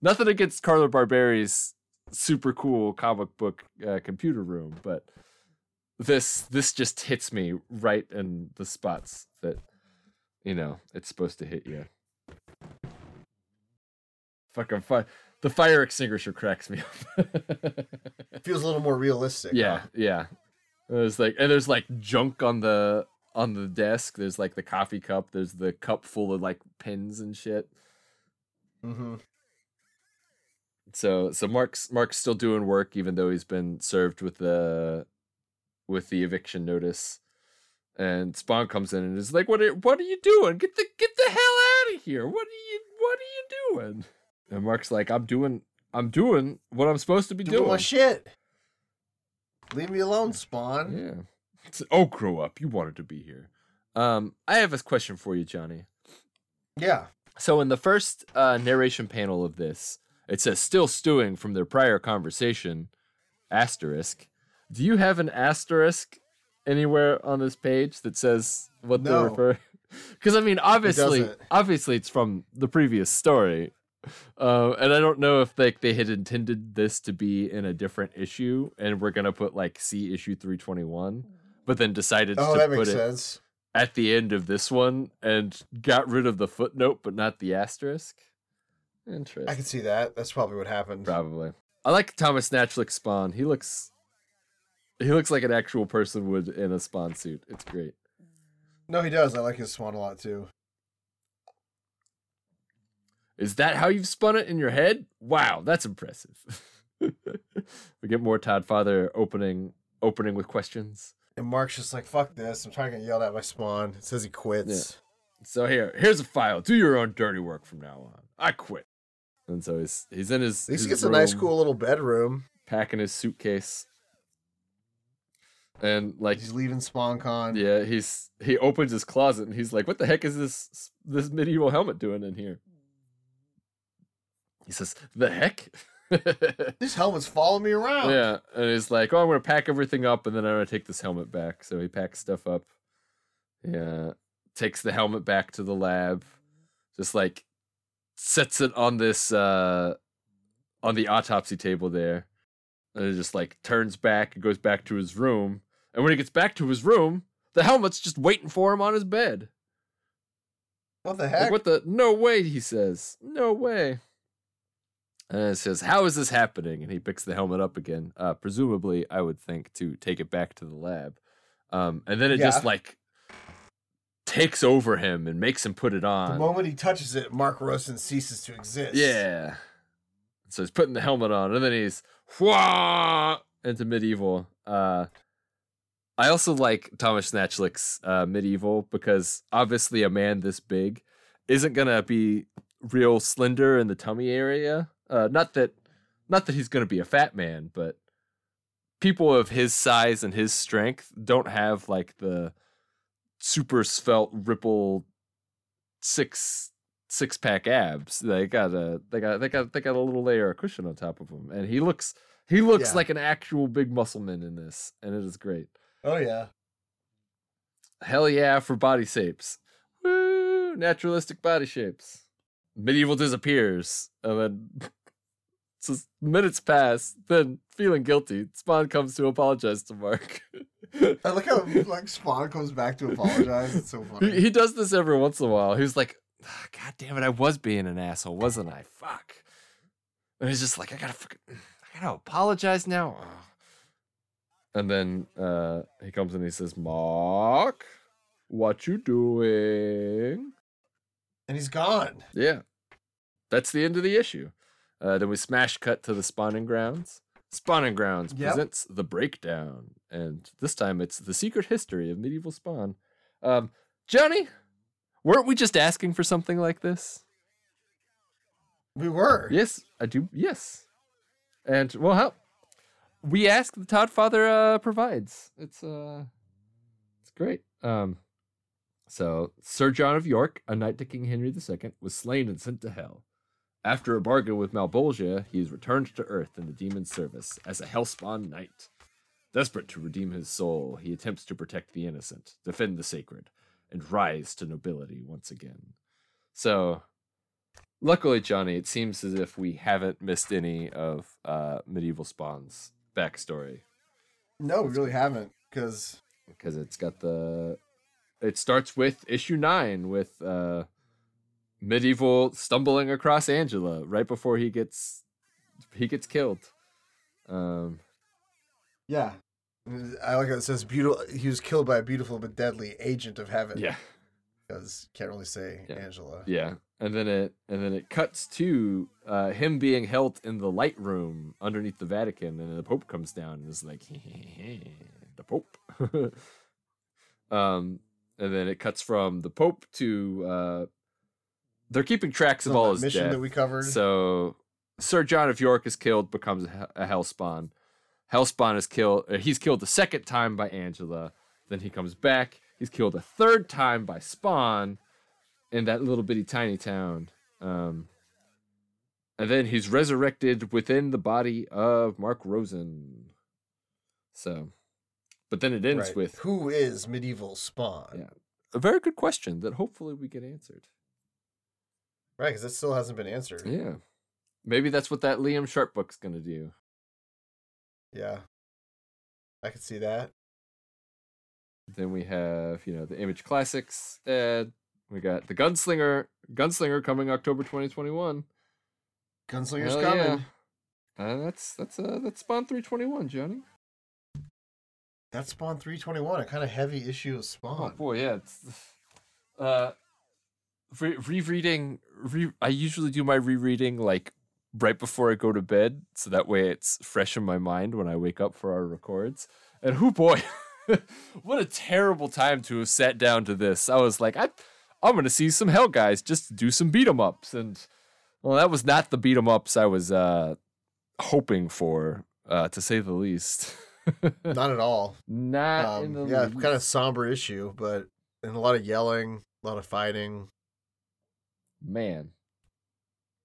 Nothing against Carlo Barberi's super cool comic book uh, computer room, but this this just hits me right in the spots that you know it's supposed to hit you. Fucking fun. The fire extinguisher cracks me up. Feels a little more realistic. yeah, yeah. There's like and there's like junk on the on the desk. There's like the coffee cup. There's the cup full of like pins and shit. hmm So so Mark's Mark's still doing work even though he's been served with the with the eviction notice. And Spawn comes in and is like, "What are what are you doing? Get the get the hell out of here. What are you what are you doing? And Mark's like, I'm doing I'm doing what I'm supposed to be Doing doing. my shit. Leave me alone, Spawn. Yeah. It's- oh, grow up. You wanted to be here. Um, I have a question for you, Johnny. Yeah. So in the first uh, narration panel of this, it says still stewing from their prior conversation, asterisk. Do you have an asterisk anywhere on this page that says what they're referring? Because I mean, obviously, doesn't. obviously, it's from the previous story, uh, and I don't know if like they had intended this to be in a different issue, and we're gonna put like C issue three twenty one, but then decided Oh, to that put makes it sense. at the end of this one and got rid of the footnote but not the asterisk. Interesting. I can see that. That's probably what happened. Probably. I like Thomas Nachlik Spawn. He looks he looks like an actual person would in a Spawn suit. It's great. No, he does. I like his Spawn a lot too. Is that how you've spun it in your head? Wow, that's impressive. we get more Todd Father opening opening with questions. And Mark's just like, fuck this. I'm trying to get yelled at by Spawn. It says he quits. So here, here's a file. Do your own dirty work from now on. I quit. And so he's he's in his, At least he his gets a nice, cool little bedroom. packing his suitcase. And like He's leaving SpawnCon. yeah, he's he opens his closet and he's like, "What the heck is this this medieval helmet doing in here?" He says, "The heck?" this helmets following me around. yeah, and he's like, "Oh, I'm gonna pack everything up and then I'm gonna take this helmet back." So he packs stuff up. Yeah, takes the helmet back to the lab, just like sets it on this uh on the autopsy table there, and it just like turns back and goes back to his room. And when he gets back to his room, the helmet's just waiting for him on his bed. What the Like, heck? what the? No way, he says. No way. And it says, How is this happening? And he picks the helmet up again. Uh, presumably, I would think to take it back to the lab. Um, and then it just like takes over him and makes him put it on. the moment he touches it, Mark Rosen ceases to exist. Yeah. So he's putting the helmet on, and then he's whah into medieval. Uh, I also like Thomas Nachlik's uh, medieval because obviously a man this big isn't gonna be real slender in the tummy area. Uh, not that, not that he's gonna be a fat man, but people of his size and his strength don't have like the super svelte ripple six six pack abs. They got a they got they got they got a little layer of cushion on top of him, and he looks he looks Yeah. like an actual big muscleman in this, and it is great. Oh yeah. Hell yeah for body shapes. Woo! Naturalistic body shapes. Medieval disappears, and then so minutes pass. Then feeling guilty, Spawn comes to apologize to Mark. I like how like Spawn comes back to apologize. It's so funny. he, he does this every once in a while. He's like, "Ah, God damn it, I was being an asshole, wasn't I? Fuck. And he's just like, I gotta fucking, I gotta apologize now. Ugh." And then uh, he comes and he says, Mark, what you doing? and he's gone. Yeah. That's the end of the issue. Uh, then we smash cut to the spawning grounds. Spawning Grounds Yep. presents the breakdown, and this time it's the secret history of medieval spawn. Um, Johnny, weren't we just asking for something like this? We were. Yes, I do. Yes, and well, how we ask, the Todd Father uh, provides. It's uh, it's great. Um, so Sir John of York, a knight to King Henry II, was slain and sent to hell. After a bargain with Malebolgia, he is returned to Earth in the demon's service as a hellspawn knight. Desperate to redeem his soul, he attempts to protect the innocent, defend the sacred, and rise to nobility once again. So, luckily, Johnny, it seems as if we haven't missed any of uh, medieval Spawn's backstory No, we really haven't. Because because it's got the. It starts with issue nine with uh, medieval stumbling across Angela right before he gets he gets killed. Um, yeah, I like how it says beautiful. He was killed by a beautiful but deadly agent of heaven. yeah, because can't really say Yeah. Angela. yeah, and then it and then it cuts to uh, him being held in the light room underneath the Vatican, and the Pope comes down and is like, the Pope. um, and then it cuts from the Pope to uh, they're keeping tracks of all his mission death. that we covered. So Sir John of York is killed, becomes a, Hellspawn. Hellspawn is killed. uh, He's killed the second time by Angela. Then he comes back. He's killed a third time by Spawn in that little bitty tiny town. Um, and then he's resurrected within the body of Mark Rosen. So, but then it ends Right. with who is medieval Spawn? Yeah. a very good question that hopefully we get answered. Right, because it still hasn't been answered. Yeah. Maybe that's what that Liam Sharp book's going to do. Yeah. I could see that. Then we have, you know, the Image Classics. And we got the Gunslinger. Gunslinger coming October 2021. Gunslinger's Hell coming. yeah. Uh, that's that's uh that's Spawn 321, Johnny. That's Spawn 321, a kind of heavy issue of Oh Spawn. boy, yeah. It's, uh, re- rereading. Re- I usually do my rereading like right before I go to bed, so that way it's fresh in my mind when I wake up for our records. And who boy, what a terrible time to have sat down to this. I was like, I, I'm gonna see some Hell guys just to do some beat 'em ups, and well, that was not the beat 'em ups I was uh hoping for, uh, to say the least. Not at all. not in the Um, yeah, least. kind of somber issue, but and a lot of yelling, a lot of fighting. Man.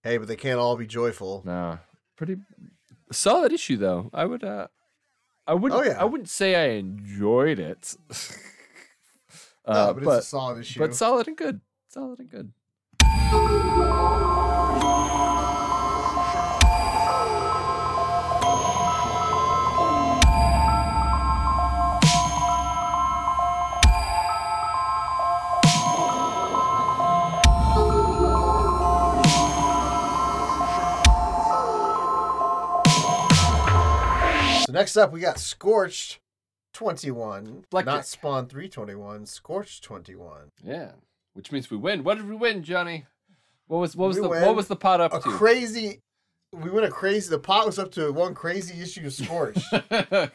Hey, but they can't all be joyful. Nah, pretty solid issue though. I would, uh, I wouldn't, Oh, yeah. I wouldn't say I enjoyed it. No, uh, but, but it's a solid issue. but solid and good, solid and good. So next up, we got Scorched 21. Black not Spawn 321, Scorched 21. Yeah, which means we win. What did we win, Johnny? What was what was We the what was the pot up to? A to? crazy. We went a crazy. The pot was up to one crazy issue of Scorched. I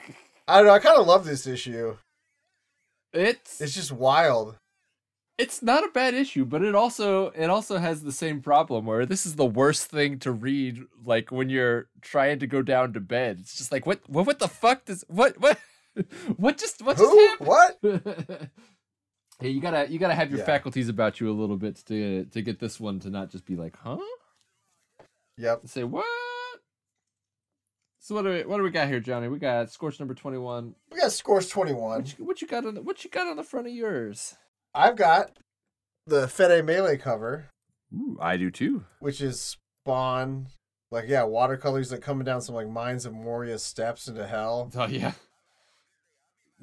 don't know. I kind of love this issue. it's It's just wild. It's not a bad issue, but it also it also has the same problem where this is the worst thing to read like when you're trying to go down to bed. It's just like what what what the fuck does what what what just what just happened? What? hey, you gotta you gotta have your Yeah. faculties about you a little bit to to get this one to not just be like, huh? Yep. Say what? So what do we what do we got here, Johnny? We got scorch number twenty one. We got Scorched 21. What you, what you got on the, what you got on the front of yours? I've got the Fede Melee cover, Ooh, I do too. which is Spawn. Like, yeah, watercolors like coming down some like Mines of Moria steps into hell. Oh yeah.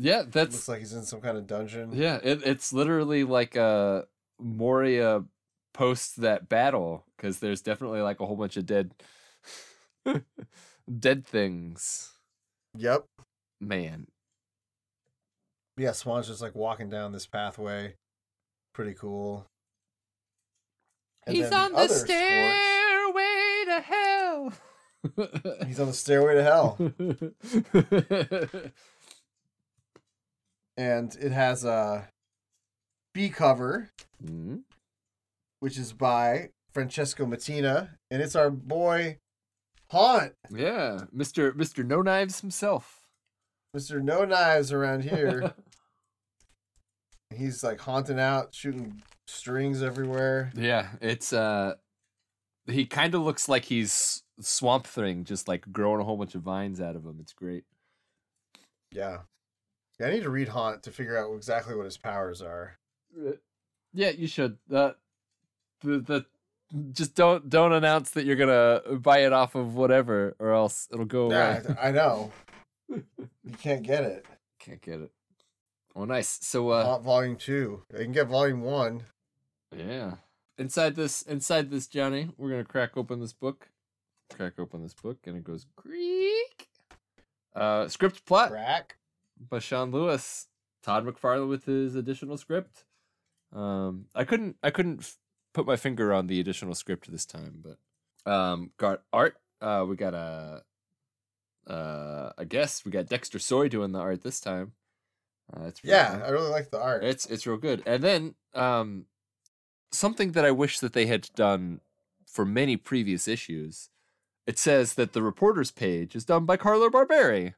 Yeah, that's Looks like he's in some kind of dungeon. Yeah, it, it's literally like a Moria post that battle because there's definitely like a whole bunch of dead, dead things. Yep. Man, Yeah, Swan's just like walking down this pathway. Pretty cool. And he's on the stairway to hell. He's on the stairway to hell. and it has a B cover, Mhm. which is by Francesco Mattina, and it's our boy Haunt, Yeah, Mister Mister No Knives himself. Mr. No Knives around here. He's like haunting out, shooting strings everywhere. Yeah, it's uh, he kind of looks like he's Swamp Thing, just like growing a whole bunch of vines out of him. It's great. Yeah. Yeah, I need to read Haunt to figure out exactly what his powers are. Yeah, you should. Uh, the the just don't don't announce that you're gonna buy it off of whatever, or else it'll go away. Yeah, I, I know. You can't get it. Can't get it. Oh, nice. So, uh, Haunt Volume 2. You can get Volume 1. yeah. Inside this, inside this, Johnny, we're gonna crack open this book. Crack open this book, and it goes creak. Uh, script plot Crack. by Sean Lewis. Todd McFarlane with his additional script. Um, I couldn't I couldn't f- put my finger on the additional script this time, but um, got art. Uh, we got a uh, I guess we got Dexter Soy doing the art this time. Uh, it's Yeah, fun. I really like the art. it's it's real good. And then um, something that I wish that they had done for many previous issues. It says that the reporter's page is done by Carlo Barberi.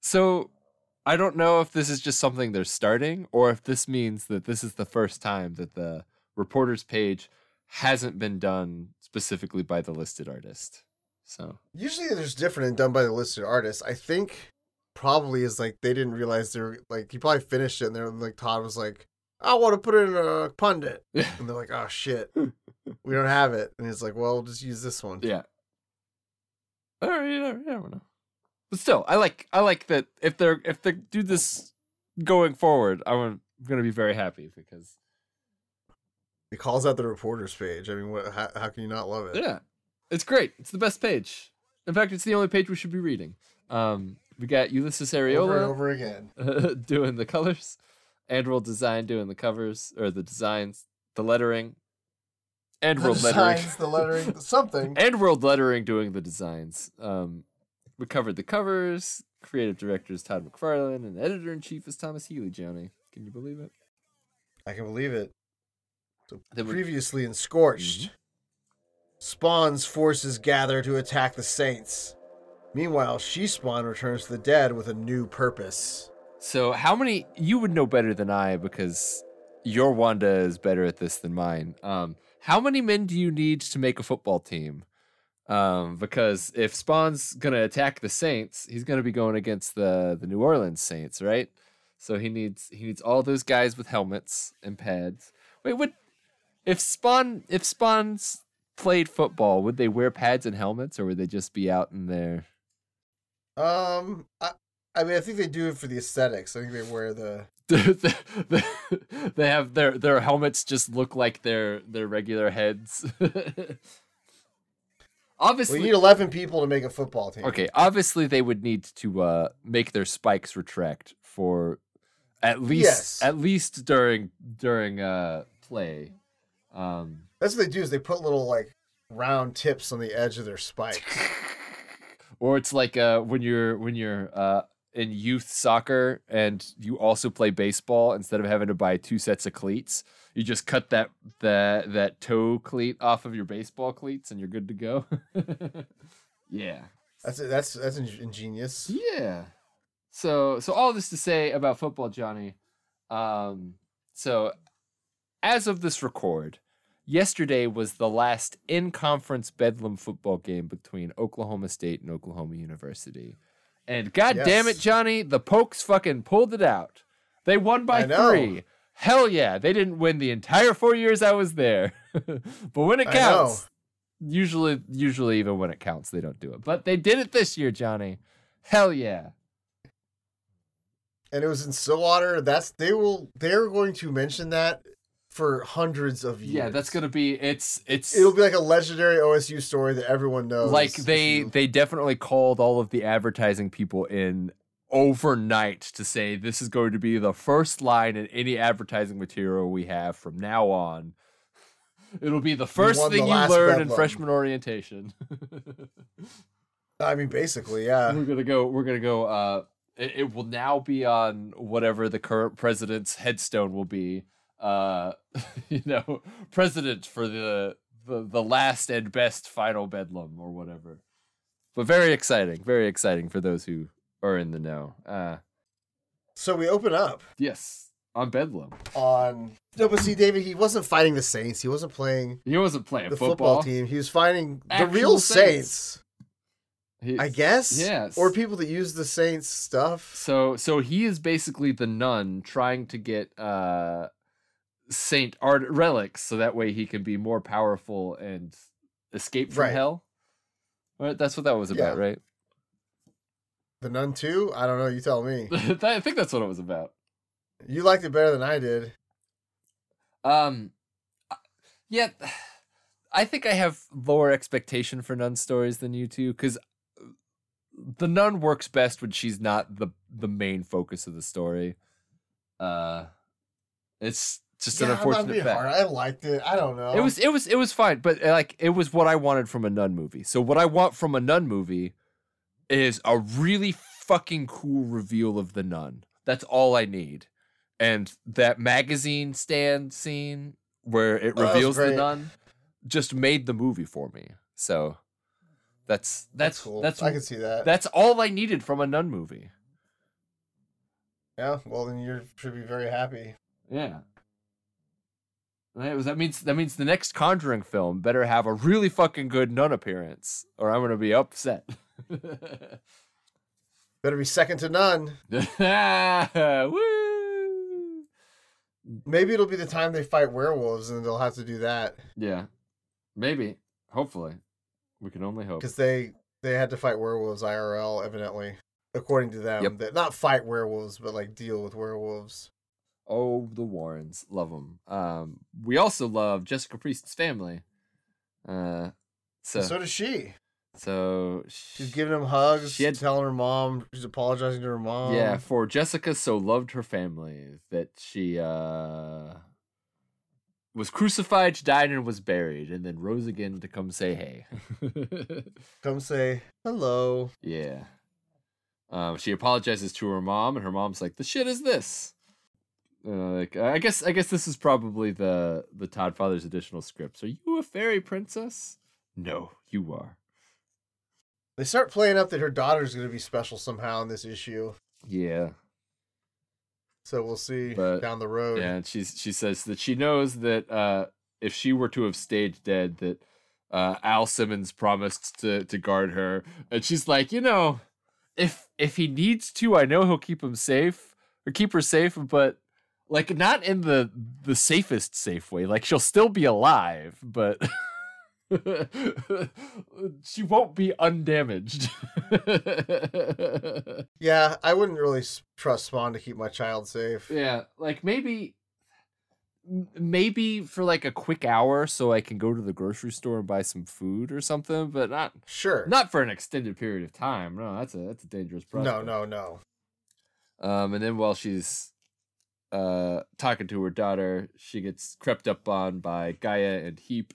So I don't know if this is just something they're starting or if this means that this is the first time that the reporter's page hasn't been done specifically by the listed artist. So Usually there's different and done by the listed artist. I think probably is like they didn't realize they're like he probably finished it and they're like Todd was like, I want to put it in a pundit. And they're like, Oh shit. We don't have it. And he's like, Well, we'll just use this one. yeah. All right, you never, you never know. But still, I like I like that if they're if they do this going forward, I'm gonna be very happy because He calls out the reporter's page. I mean, what? How, how can you not love it? Yeah, it's great. It's the best page. In fact, it's the only page we should be reading. Um, we got Ulysses over Areola over again. doing the colors, and World Design doing the covers or the designs, the lettering, and The World Lettering, designs, the lettering, something. and World Lettering doing the designs. Um, we covered the covers. Creative director is Todd McFarlane, and editor in chief is Thomas Healy. Johnny, can you believe it? I can believe it. So previously in Scorched, Mm-hmm. Spawn's forces gather to attack the Saints. Meanwhile, She Spawn returns to the dead with a new purpose. So, how many you would know better than I because your Wanda is better at this than mine. Um, how many men do you need to make a football team? Um, because if Spawn's gonna attack the Saints, he's gonna be going against the the New Orleans Saints, right? So he needs he needs all those guys with helmets and pads. Wait, would if Spawn if Spawn's played football, would they wear pads and helmets, or would they just be out in there? Um, I, I mean, I think they do it for the aesthetics. I think they wear the. they have their their helmets just look like their their regular heads. Obviously, you need eleven people to make a football team. okay. Obviously, they would need to uh, make their spikes retract for at least Yes. at least during during uh, play. Um, That's what they do. Is they put little like round tips on the edge of their spikes. or it's like uh, when you're when you're uh, in youth soccer and you also play baseball instead of having to buy two sets of cleats you just cut that that that toe cleat off of your baseball cleats and you're good to go yeah That's that's that's ingenious. yeah so so all this to say about football johnny um so as of this record yesterday was the last in-conference bedlam football game between oklahoma state and oklahoma university. And god damn it johnny the pokes fucking pulled it out. They won by three. Hell yeah they didn't win the entire four years i was there. But when it counts usually usually even when it counts they don't do it. But they did it this year johnny. Hell yeah. And it was in Stillwater. That's they will. They're going to mention that for hundreds of years. yeah that's gonna be it's it's It'll be like a legendary OSU story that everyone knows. like they they definitely called all of the advertising people in overnight to say this is going to be the first line in any advertising material we have from now on it'll be the first won the thing you learn in freshman orientation I mean, basically, yeah. we're gonna go we're gonna go uh it, it will now be on whatever the current president's headstone will be uh you know president for the the, the last and best final bedlam or whatever but very exciting very exciting for those who are in the know uh So we open up yes on bedlam on. No, but see, David, he wasn't fighting the Saints. He wasn't playing he wasn't playing the football, team. He was fighting the real Saints. Saints. He- I guess. Yes. Or people that use the Saints stuff. So so he is basically the nun trying to get uh Saint Art relics so that way he can be more powerful and escape from Right. hell. Right, that's what that was about, Yeah. right? The Nun too. I don't know. You tell me. I think that's what it was about. You liked it better than I did. Um yeah, I think I have lower expectation for nun stories than you two cuz the nun works best when she's not the the main focus of the story. Uh it's just an Yeah, not unfortunate fact. hard. I liked it. I don't know. It was it was it was fine, but uh, like it was what I wanted from a nun movie. So what I want from a nun movie is a really fucking cool reveal of the nun. That's all I need. And that magazine stand scene where it Oh, reveals the nun just made the movie for me. So that's that's cool. that's I can see that. that's all I needed from a nun movie. yeah. Well, then you should be very happy. Yeah. That was- that means that means the next Conjuring film better have a really fucking good nun appearance, or I'm gonna be upset. Better be second to none. Woo! Maybe it'll be the time they fight werewolves, and they'll have to do that Yeah, maybe. Hopefully, we can only hope. because they they had to fight werewolves IRL, evidently, according to them. Yep. That not fight werewolves, but like deal with werewolves. Oh, the Warrens, love them. Um, we also love Jessica Priest's family. Uh, so So does she. so She's giving him hugs. She had- telling her mom. She's apologizing to her mom. Yeah, for Jessica so loved her family that she uh was crucified, died, and was buried, and then rose again to come say hey. Come say hello. yeah. Um, she apologizes to her mom, and her mom's like, "The shit is this." Uh, like, I guess, I guess this is probably the the Todd Father's additional scripts. Are you a fairy princess? No, you are. They start playing up that her daughter's going to be special somehow in this issue. Yeah. So we'll see But- down the road. Yeah, and she's she says that she knows that uh, if she were to have stayed dead, that uh, Al Simmons promised to to guard her, and she's like, you know, if if he needs to, I know he'll keep him safe or keep her safe, but like not in the the safest safe way. Like she'll still be alive, but. she won't be undamaged. Yeah, I wouldn't really trust Spawn to keep my child safe. Yeah, like maybe maybe for like a quick hour so I can go to the grocery store and buy some food or something, but not Sure. not for an extended period of time. No, that's a that's a dangerous problem. no, no, no. Um and then while she's uh talking to her daughter, she gets crept up on by Gaia and Heap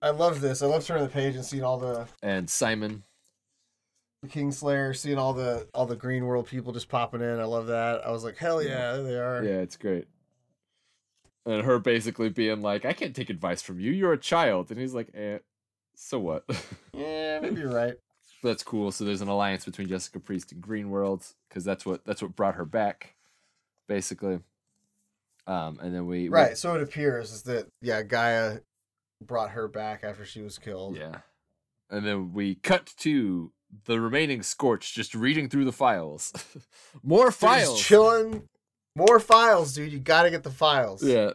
I love this. I love turning the page and seeing all the, and Simon. the Kingslayer, seeing all the all the Green World people just popping in. I love that. I was like, hell yeah, there they are. Yeah, it's great. And her basically being like, I can't take advice from you. You're a child. And he's like, eh, so what? Yeah, maybe you're right. that's cool. So there's an alliance between Jessica Priest and Green World because that's what that's what brought her back, basically. Um, and then we we- Right. So it appears is that yeah, Gaia brought her back after she was killed. yeah, and then we cut to the remaining Scorch just reading through the files, more Dude, files. chilling. More files, dude. You got to get the files. Yeah,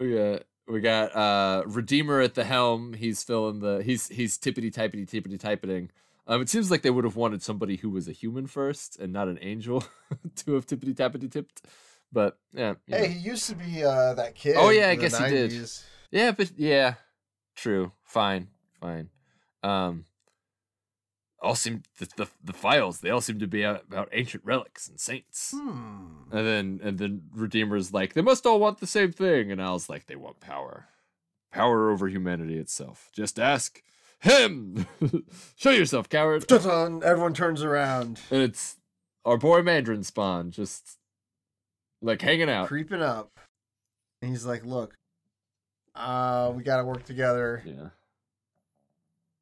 we got we got uh Redeemer at the helm. He's filling the he's he's tippity typity tippity typeting. Um, it seems like they would have wanted somebody who was a human first and not an angel to have tippity tappity tipped. But yeah, Hey, know. he used to be uh that kid. Oh, yeah, I guess he did. yeah, but yeah, true, fine, fine. Um, all seem the, the the files they all seem to be about ancient relics and saints. Hmm. And then and then Redeemer's like, they must all want the same thing. And Al's like, they want power. Power over humanity itself. Just ask him. Show yourself, coward. Everyone turns around, And it's our boy Mandarin spawn, just like hanging out. creeping up, and he's like, "Look, uh, we got to work together Yeah.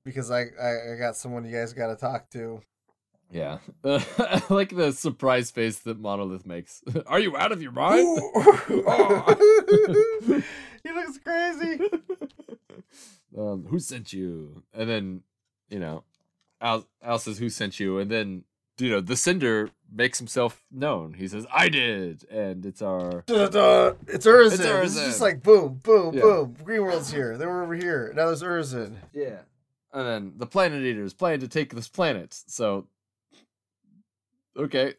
because I, I I got someone you guys got to talk to." Yeah. I like the surprise face that Monolith makes. Are you out of your mind? he looks crazy. um, who sent you? And then, you know, Al, Al says, Who sent you? And then, you know, the Cinder makes himself known. He says, I did. And it's our. It's Urizen. It's It's, just like boom, boom, Yeah. boom. Green World's here. They were over here. Now there's Urizen. Yeah. And then the Planet Eaters plan to take this planet. So, okay.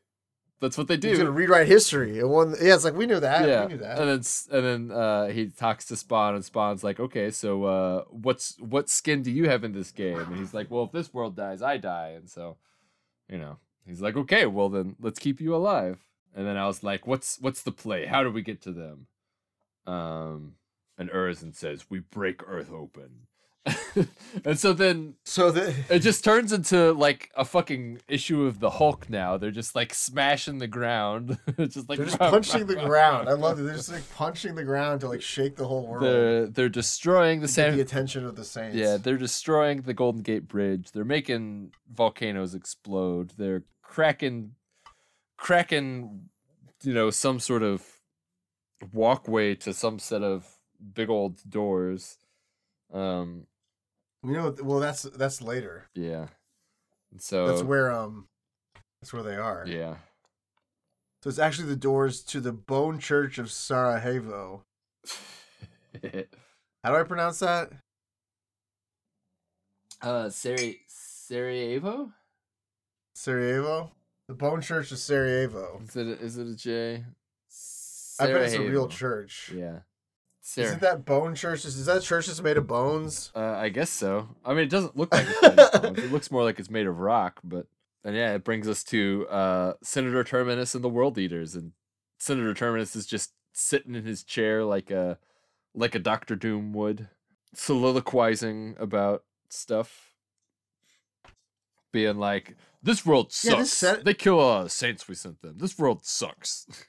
That's what they do. He's gonna rewrite history. And one, yeah, it's like we knew that. yeah. We knew that. And then and then uh, he talks to Spawn, and Spawn's like, "Okay, so uh, what's what skin do you have in this game?" And he's like, "Well, if this world dies, I die." And so, you know, he's like, "Okay, well then, let's keep you alive." And then I was like, "What's what's the play? How do we get to them?" Um, and Urizen says, "We break Earth open, and so then So the it just turns into like a fucking issue of the Hulk now. They're just like smashing the ground. It's just like they're just punching the ground. I love it. They're just like punching the ground to like shake the whole world. They're they're destroying the San the attention of the Saints. Yeah, they're destroying the Golden Gate Bridge. They're making volcanoes explode. They're cracking cracking you know some sort of walkway to some set of big old doors. Um You know, well, that's that's later. yeah. So That's where um, that's where they are. yeah. So it's actually the doors to the Bone Church of Sarajevo. How do I pronounce that? uh Sari- Sarajevo? Sarajevo. The Bone Church of Sarajevo. Is it a, is it a J? I bet it's a real church. Yeah. Isn't that bone church? Is that church that's made of bones? Uh, I guess so. I mean, it doesn't look like it's made of bones. It looks more like it's made of rock, but and yeah, it brings us to uh, Senator Terminus and the World Eaters, and Senator Terminus is just sitting in his chair like a like a Doctor Doom would, soliloquizing about stuff, being like, "This world sucks. Yeah, this set- They kill all the saints we sent them. This world sucks."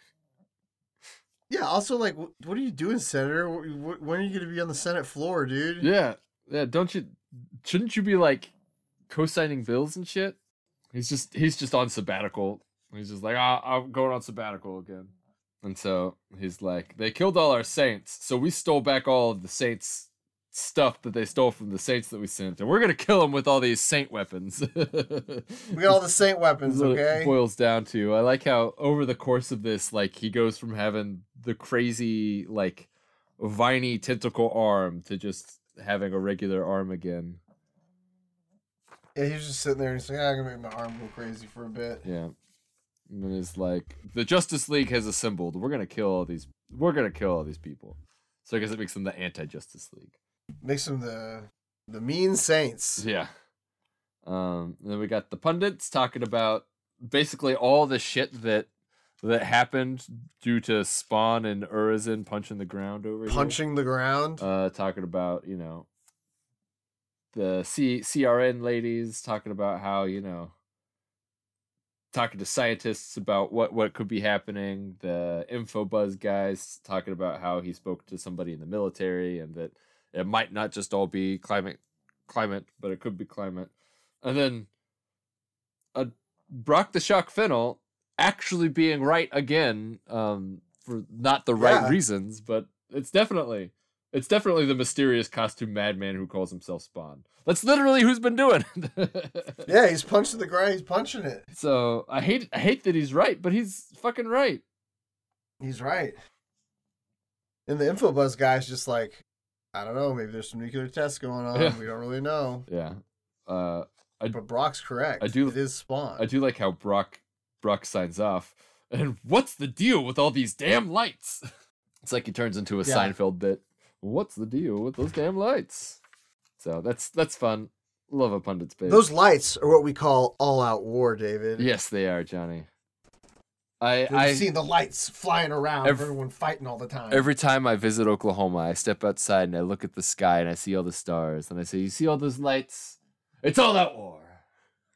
Yeah. Also, like, what are you doing, Senator? Wh- wh- When are you going to be on the Senate floor, dude? Yeah, yeah. Don't you? Shouldn't you be like co-signing bills and shit? He's just he's just on sabbatical. He's just like, ah, I'm going on sabbatical again. And so he's like, they killed all our saints, so we stole back all of the saints' stuff that they stole from the saints that we sent, and we're gonna kill them with all these saint weapons. We got all the saint weapons, okay? it boils down to. I like how over the course of this, like he goes from having the crazy, like viney tentacle arm to just having a regular arm again. Yeah, he's just sitting there and he's like, "Ah, I'm to make my arm go crazy for a bit. Yeah. And then it's like the Justice League has assembled. We're gonna kill all these. We're gonna kill all these people. So I guess it makes them the anti-Justice League. Makes them the the mean saints. Yeah. Um. then we got the pundits talking about basically all the shit that that happened due to Spawn and Urizen punching the ground over here. Punching the ground. uh, talking about you know the C- CRN ladies talking about how you know talking to scientists about what what could be happening. The info buzz guys talking about how he spoke to somebody in the military and that it might not just all be climate climate, but it could be climate. And then uh, Brock the Shock Fennel actually being right again um, for not the right Yeah. reasons, but it's definitely it's definitely the mysterious costume madman who calls himself Spawn. That's literally who's been doing it. yeah, he's punching the ground. He's punching it. So I hate I hate that he's right, but he's fucking right. He's right. And the InfoBuzz guy's just like, I don't know, maybe there's some nuclear tests going on. Yeah. We don't really know. Yeah. Uh I- But Brock's correct. I do- It is Spawn. I do like how Brock Brock signs off. And what's the deal with all these damn lights? It's like he turns into a Yeah. Seinfeld bit. What's the deal with those damn lights? So that's that's fun. Love a pundit's bit. Those lights are what we call all-out war, David. Yes, they are, Johnny. I I seen the lights flying around, Every- everyone fighting all the time. every time I visit Oklahoma, I step outside and I look at the sky and I see all the stars and I say, "You see all those lights? It's all that war."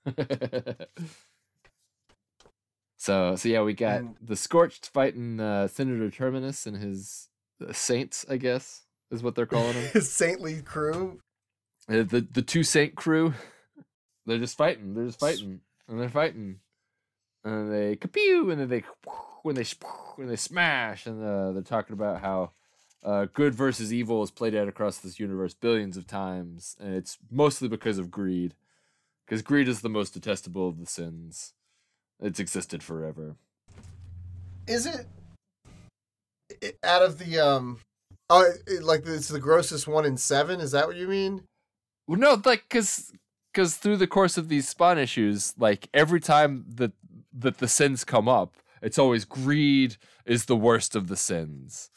so so yeah, we got And- the Scorched fighting uh, Senator Terminus and his uh, Saints, I guess is what they're calling them. His saintly crew. Uh, the the two Saint crew. They're just fighting. They're just fighting, and they're fighting, and they kapew, and then they when they when they smash, and uh, they're talking about how uh, good versus evil is played out across this universe billions of times, and it's mostly because of greed, because greed is the most detestable of the sins. It's existed forever. Is it, it out of the um? Oh, it, like it's the grossest one in seven. Is that what you mean? Well, no, like because because through the course of these spawn issues, like every time that that the sins come up, it's always greed is the worst of the sins.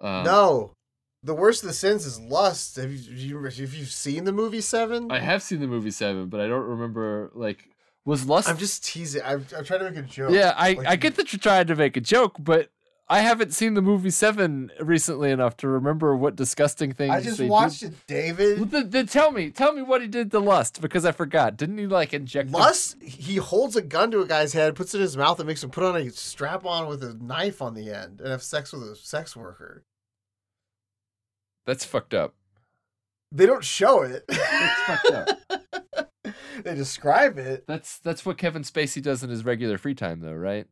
Um, no, the worst of the sins is lust. Have you, you have you seen the movie Seven? I have seen the movie Seven, but I don't remember like was lust. I'm just teasing. I'm, I'm trying to make a joke. yeah, I Like, I get that you're trying to make a joke, but I haven't seen the movie Seven recently enough to remember what disgusting things. I just they watched did. it, David. Well, then, then tell me, tell me what he did to Lust because I forgot. Didn't he like inject? the- Lust, he holds a gun to a guy's head, puts it in his mouth, and makes him put on a strap on with a knife on the end and have sex with a sex worker. That's fucked up. They don't show it. It's fucked up. they describe it. That's that's what Kevin Spacey does in his regular free time, though, right?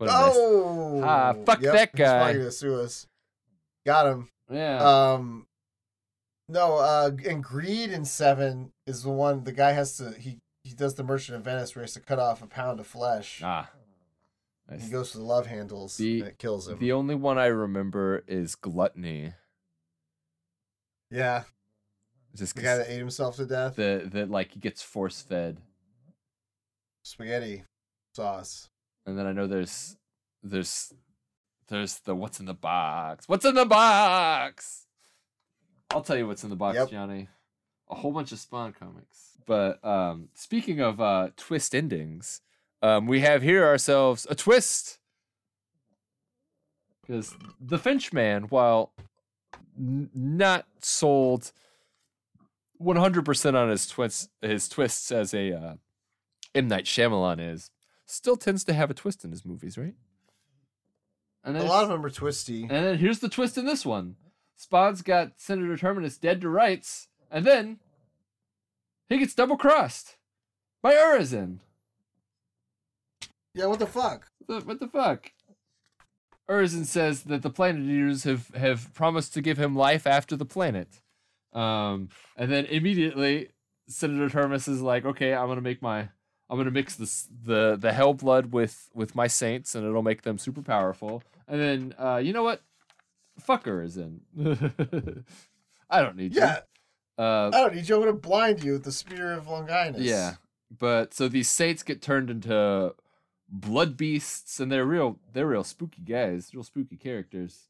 Oh, Ah, fuck that guy. probably gonna sue us. Got him. yeah. Um, no. Uh, and greed in seven is the one the guy has to he he does the Merchant of Venice where he has to cut off a pound of flesh. ah. Nice. He goes to the love handles The- and it kills him. The only one I remember is Gluttony. yeah, Just the guy that ate himself to death. the that like he gets force fed, Spaghetti sauce. And then I know there's there's there's the what's in the box. What's in the box? I'll tell you what's in the box, Yep. Johnny. A whole bunch of Spawn comics. But um, speaking of uh, twist endings, um, we have here ourselves a twist. Because the Finch Man, while n- not sold 100% on his twists, his twists as a uh, M Night Shyamalan is, still tends to have a twist in his movies, right? And A lot of them are twisty. and then here's the twist in this one. Spawn's got Senator Terminus dead to rights, and then he gets double crossed by Urizen. Yeah, what the fuck? What the, what the fuck? Urizen says that the planet eaters have, have promised to give him life after the planet. Um, and then immediately Senator Terminus is like, okay, I'm gonna make my I'm gonna mix this the the hell blood with with my saints and it'll make them super powerful. And then uh, you know what? Fucker is in. I don't need Yeah, you. Uh, I don't need you. I'm gonna blind you with the spear of Longinus. yeah, but so these saints get turned into blood beasts, and they're real. They're real spooky guys, real spooky characters.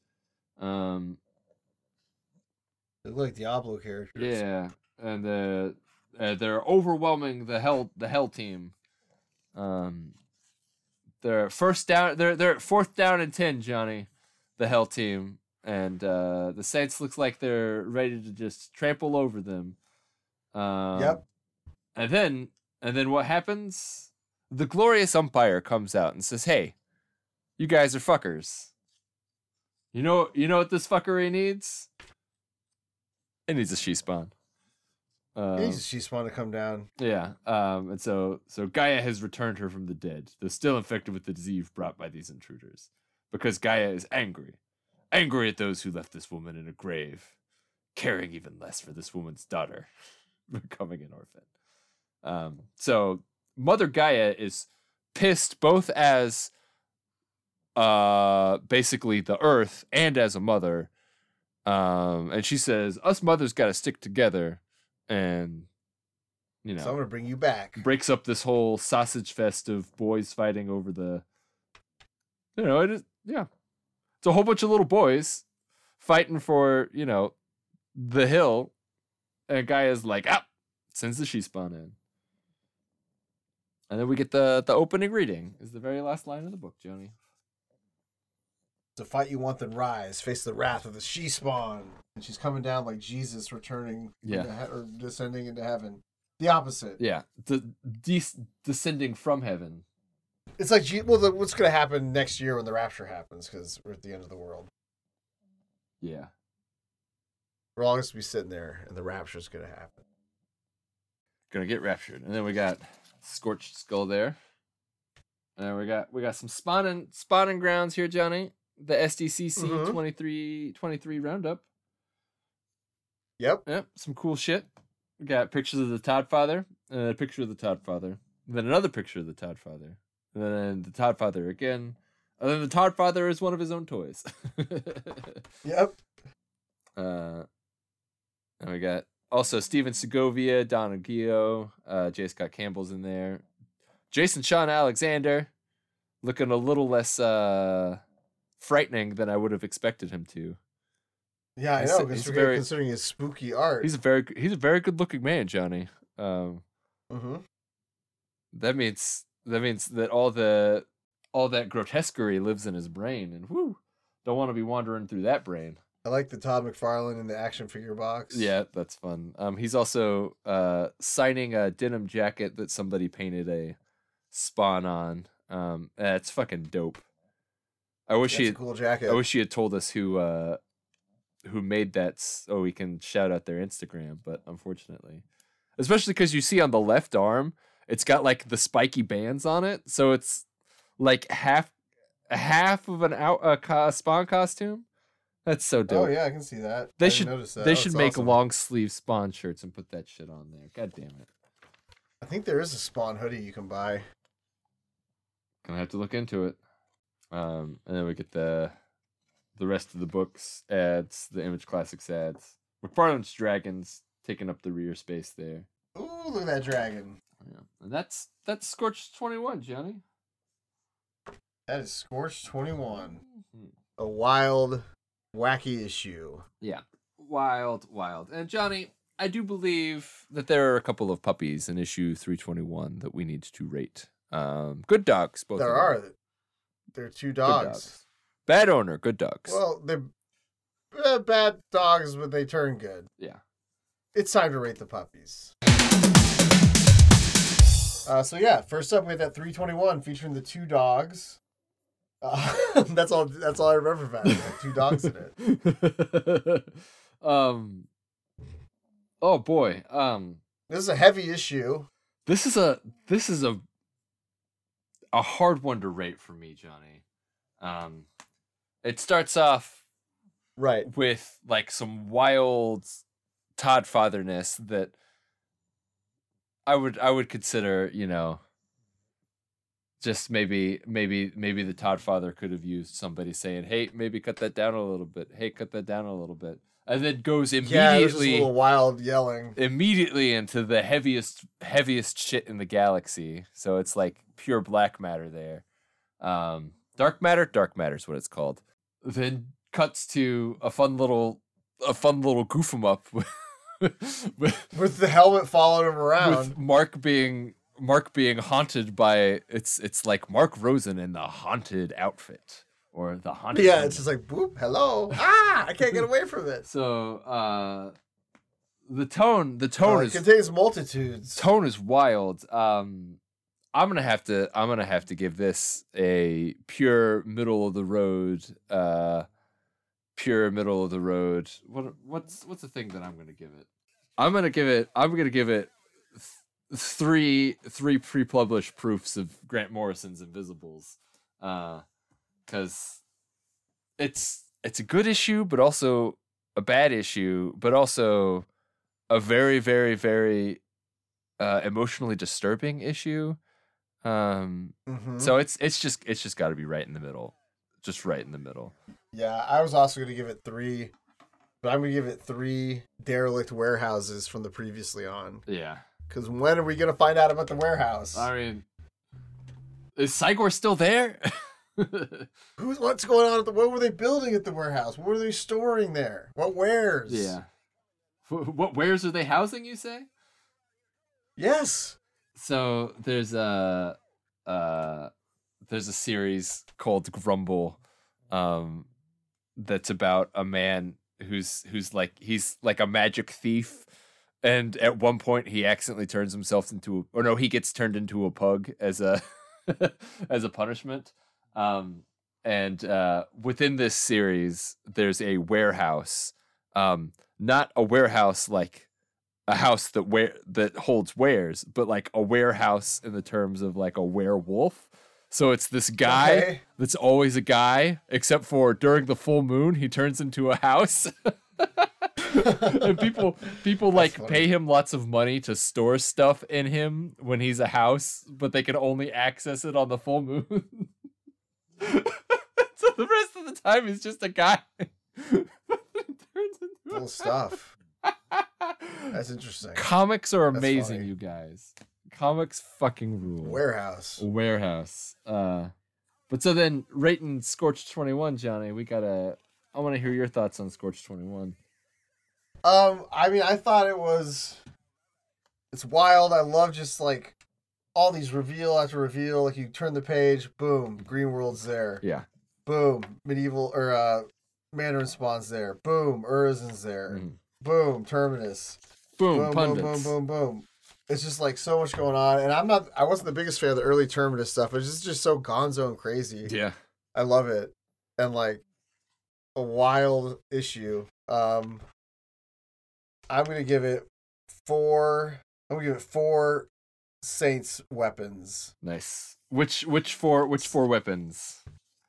Um, they look like Diablo characters. yeah, and uh, uh, they're overwhelming the hell the hell team. Um, they're first down. They're they're fourth down and ten, Johnny, the hell team, and uh, the Saints looks like they're ready to just trample over them. Um, Yep. And then and then what happens? The glorious umpire comes out and says, "Hey, you guys are fuckers. You know you know what this fuckery needs? It needs a she spawn." Um, needs a she to come down. yeah. Um, and so so Gaia has returned her from the dead, though still infected with the disease brought by these intruders. Because Gaia is angry. Angry at those who left this woman in a grave, caring even less for this woman's daughter, becoming an orphan. Um, so Mother Gaia is pissed both as uh basically the earth and as a mother. Um, and she says, Us mothers gotta stick together and you know So I'm gonna bring you back. breaks up this whole sausage fest of boys fighting over the you know it is yeah. It's a whole bunch of little boys fighting for you know the hill and a guy is like ah sends the she spawn in. And then we get the the opening reading is the very last line of the book Johnny To fight you want then rise, face the wrath of the she spawn. And she's coming down like Jesus returning Yeah. he- or descending into heaven. The opposite. yeah de- de- descending from heaven It's like well, the, what's gonna happen next year when the rapture happens? Because we're at the end of the world. yeah We're all gonna be sitting there, and the rapture's gonna happen. gonna get raptured. And then we got scorched skull there. And then we got we got some spawning spawning grounds here, Johnny. The SDCC Mhm. 23 23 roundup. Yep. Yep, some cool shit. We got pictures of the Todd Father, and then a picture of the Todd Father, and then another picture of the Todd Father, and then the Todd Father again, and then the Todd Father is one of his own toys. Yep. Uh, and we got also Stephen Segovia, Don Aguillo, uh, J. Scott Campbell's in there. Jason Shawn Alexander, looking a little less uh, frightening than I would have expected him to. Yeah, I know. he's very- considering his spooky art. He's a very he's a very good looking man, Johnny. Um, hmm that means that means that all the all that grotesquerie lives in his brain, and whoo, don't want to be wandering through that brain. I like the Todd McFarlane in the action figure box. Yeah, that's fun. Um, he's also uh signing a denim jacket that somebody painted a spawn on. Um, that's fucking dope. I wish That's he had, cool jacket. I wish he had told us who uh who made that so we can shout out their Instagram, but unfortunately. Especially cuz you see on the left arm, it's got like the spiky bands on it, so it's like half half of an out a co- spawn costume. That's so dope. oh yeah, I can see that. They I should notice that. they Oh, should make awesome. long sleeve spawn shirts and put that shit on there. God damn it. I think there is a Spawn hoodie you can buy. Gonna have to look into it. Um, and then we get the the rest of the books ads, the Image Classics ads. McFarlane's Dragons taking up the rear space there. Ooh, look at that dragon. Yeah, and that's that's Scorched Twenty One, Johnny. That is Scorched 21. Mhm. A wild, wacky issue. Yeah, wild, wild. And Johnny, I do believe that there are a couple of puppies in issue three twenty one that we need to rate. Um, good dogs, both. there of them. Are two Good dogs. Bad owner, good dogs. Well, they're uh, bad dogs, but they turn good. yeah. It's time to rate the puppies. Uh, so yeah, first up we had that 321 featuring the two dogs. Uh, that's all. That's all I remember about it. had two dogs in it. um. Oh boy. Um. This is a heavy issue. This is a this is a a hard one to rate for me, Johnny. Um. It starts off Right. with like some wild Todd fatherness that I would I would consider, you know, just maybe maybe maybe the Todd father could have used somebody saying, "Hey, maybe cut that down a little bit. Hey, cut that down a little bit." And then goes immediately Yeah, a little wild yelling. immediately into the heaviest heaviest shit in the galaxy. So it's like pure black matter there. Um dark matter, dark matter is what it's called. Then cuts to a fun little a fun little goof 'em up with, with, With the helmet following him with around. Mark being Mark being haunted by it's it's like Mark Rosen in the haunted outfit or the haunted Yeah, it's just like, boop, hello. Ah, I can't get away from it. so uh the tone the Uh, tone it is contains multitudes. tone is wild. Um, I'm gonna have to. I'm gonna have to give this a pure middle of the road. Uh, pure middle of the road. What? What's what's the thing that I'm gonna give it? I'm gonna give it. I'm gonna give it th- three three pre-published proofs of Grant Morrison's Invisibles. Uh, because it's it's a good issue, but also a bad issue, but also a very very very uh, emotionally disturbing issue. Um, Mhm. so it's it's just it's just got to be right in the middle, just right in the middle. Yeah, I was also going to give it three, but I'm going to give it three derelict warehouses from the previously on. Yeah, Because when are we going to find out about the warehouse? I mean, is Cy-Gor still there? Who's what's going on at the? What were they building at the warehouse? What were they storing there? What wares? yeah. What wares are they housing? You say? Yes. So there's a uh there's a series called Grumble um that's about a man who's who's like he's like a magic thief and at one point he accidentally turns himself into a, or no he gets turned into a pug as a as a punishment um and uh within this series there's a warehouse um not a warehouse like a house that where that holds wares, but like a warehouse in the terms of like a werewolf. So it's this guy Okay. that's always a guy, except for during the full moon he turns into a house. and people people like pay him lots of money to store stuff in him when he's a house, but they can only access it on the full moon. so the rest of the time he's just a guy. Turns into a Cool stuff. That's interesting. Comics are That's amazing, funny. you guys. Comics fucking rule. Warehouse. Warehouse. Uh, but so then, rating Scorch Twenty One, Johnny. We gotta. I want to hear your thoughts on Scorch Twenty One. Um, I mean, I thought it was. It's wild. I love just like all these reveal after reveal. Like you turn the page, boom, Green World's there. Yeah. Boom. Medieval or uh Mandarin spawns there. Boom. Urizen's there. Mhm. Boom. Terminus. Boom, boom, boom, pundits. boom, boom, boom. It's just like so much going on, and I'm not. I wasn't the biggest fan of the early Terminus stuff. It's just just so gonzo and crazy. Yeah. I love it, and like a wild issue. Um, I'm gonna give it four. I'm gonna give it four Saints weapons. Nice. Which which four which four weapons?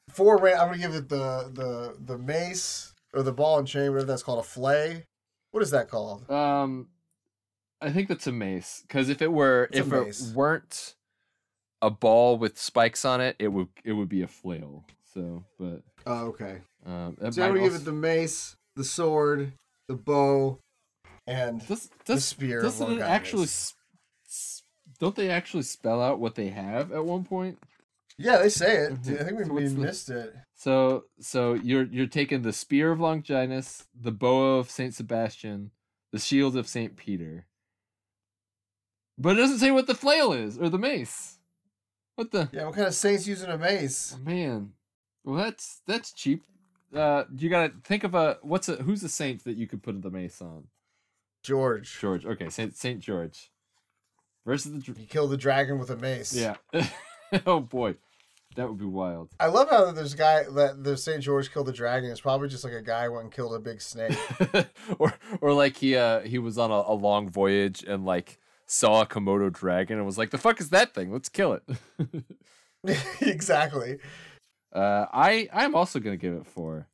Four. I'm gonna give it the the the mace or the ball and chain, whatever that's called, a flay. What is that called? Um, I think that's a mace. Because if it were It's if it weren't a ball with spikes on it, it would it would be a flail. So, but Oh, okay. um, So I'm gonna give it the mace, the sword, the bow, and does, the spear. doesn't it actually? s- s- Don't they actually spell out what they have at one point? Yeah, they say it. Mhm. I think we, So we the- missed it. So so you're you're taking the spear of Longinus, the bow of Saint Sebastian, the shield of Saint Peter. But it doesn't say what the flail is or the mace. What the Yeah, what kind of saints using a mace? oh, man? Well, that's that's cheap. Uh, you gotta think of a what's a who's a saint that you could put the mace on? George. George. Okay, Saint Saint George versus the dr- He killed the dragon with a mace. yeah. oh boy, that would be wild. I love how there's a guy that the Saint George killed the dragon. It's probably just like a guy went and killed a big snake. or or like he uh he was on a, a long voyage and like saw a Komodo dragon and was like, the fuck is that thing? Let's kill it. exactly. uh I I'm also gonna give it four.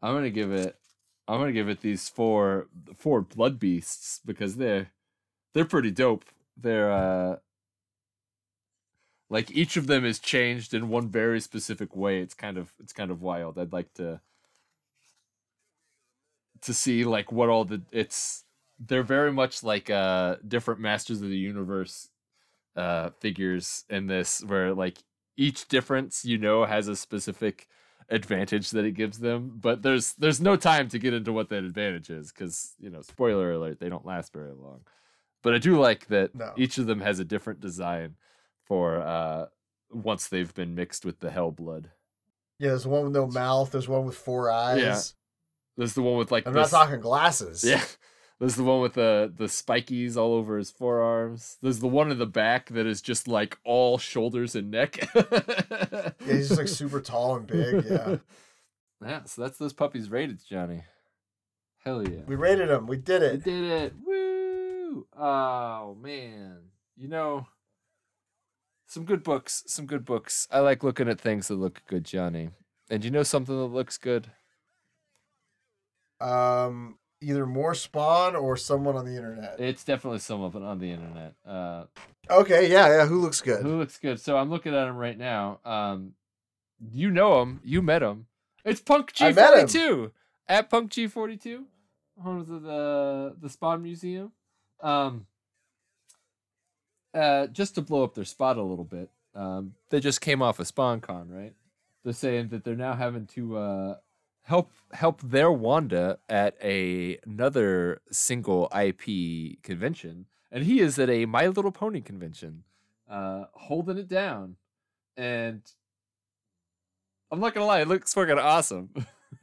I'm gonna give it I'm gonna give it these four four blood beasts because they're they're pretty dope. They're uh like each of them is changed in one very specific way. It's kind of it's kind of wild. I'd like to to see like what all the it's they're very much like uh different masters of the universe uh figures in this where like each difference you know has a specific advantage that it gives them but there's there's no time to get into what that advantage is because you know spoiler alert they don't last very long but i do like that No. each of them has a different design for uh once they've been mixed with the hell blood Yeah, there's one with no mouth. There's one with four eyes. Yeah. there's the one with like I'm this- not talking glasses. Yeah. There's the one with the the spikies all over his forearms. There's the one in the back that is just like all shoulders and neck. Yeah, he's just like super tall and big. Yeah. Yeah, so that's those puppies rated, Johnny. Hell yeah. We rated them. We did it. We did it. Woo! Oh man. You know some good books, some good books. I like looking at things that look good, Johnny. And you know something that looks good? Um, either more spawn or someone on the internet. It's definitely someone on the internet. Uh Okay, yeah, yeah. Who looks good? Who looks good? So I'm looking at him right now. Um, you know him. You met him. It's Punk I met him. G42 at Punk G42, home of the the Spawn Museum. Um, uh, just to blow up their spot a little bit, um, they just came off a SpawnCon, right? They're saying that they're now having to uh, help help their Wanda at a another single IP convention, and he is at a My Little Pony convention, uh, holding it down, and I'm not gonna lie, it looks fucking awesome.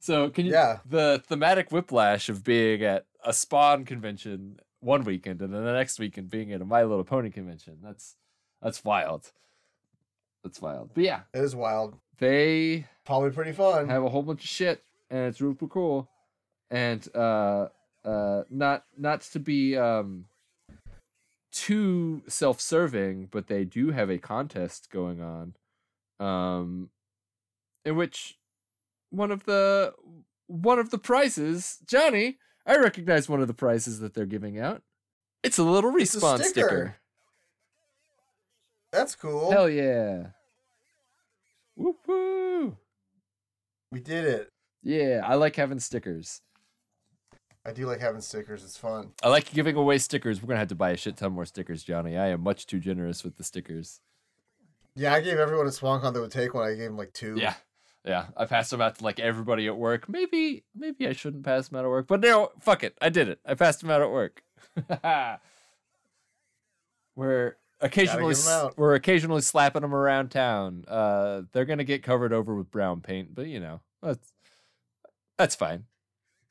so can you Yeah. the thematic whiplash of being at a Spawn convention one weekend and then the next weekend being at a My Little Pony convention? That's that's wild. That's wild. But yeah, It is wild. they Probably pretty fun. have a whole bunch of shit and it's super cool and uh uh not not to be um too self-serving but they do have a contest going on um in which one of the one of the prizes johnny i recognize one of the prizes that they're giving out it's a little a respawn sticker. sticker That's cool. hell yeah whoop woo We did it. yeah i like having stickers I do like having stickers. It's fun. I like giving away stickers. We're gonna have to buy a shit ton more stickers, Johnny. I am much too generous with the stickers. Yeah, I gave everyone at SpawnCon that would take one. I gave them like two. Yeah, yeah. I passed them out to like everybody at work. Maybe, maybe I shouldn't pass them out at work, but no, fuck it. I did it. I passed them out at work. Where occasionally give 'em s- out. we're occasionally slapping them around town. Uh, they're gonna get covered over with brown paint, but you know that's that's fine.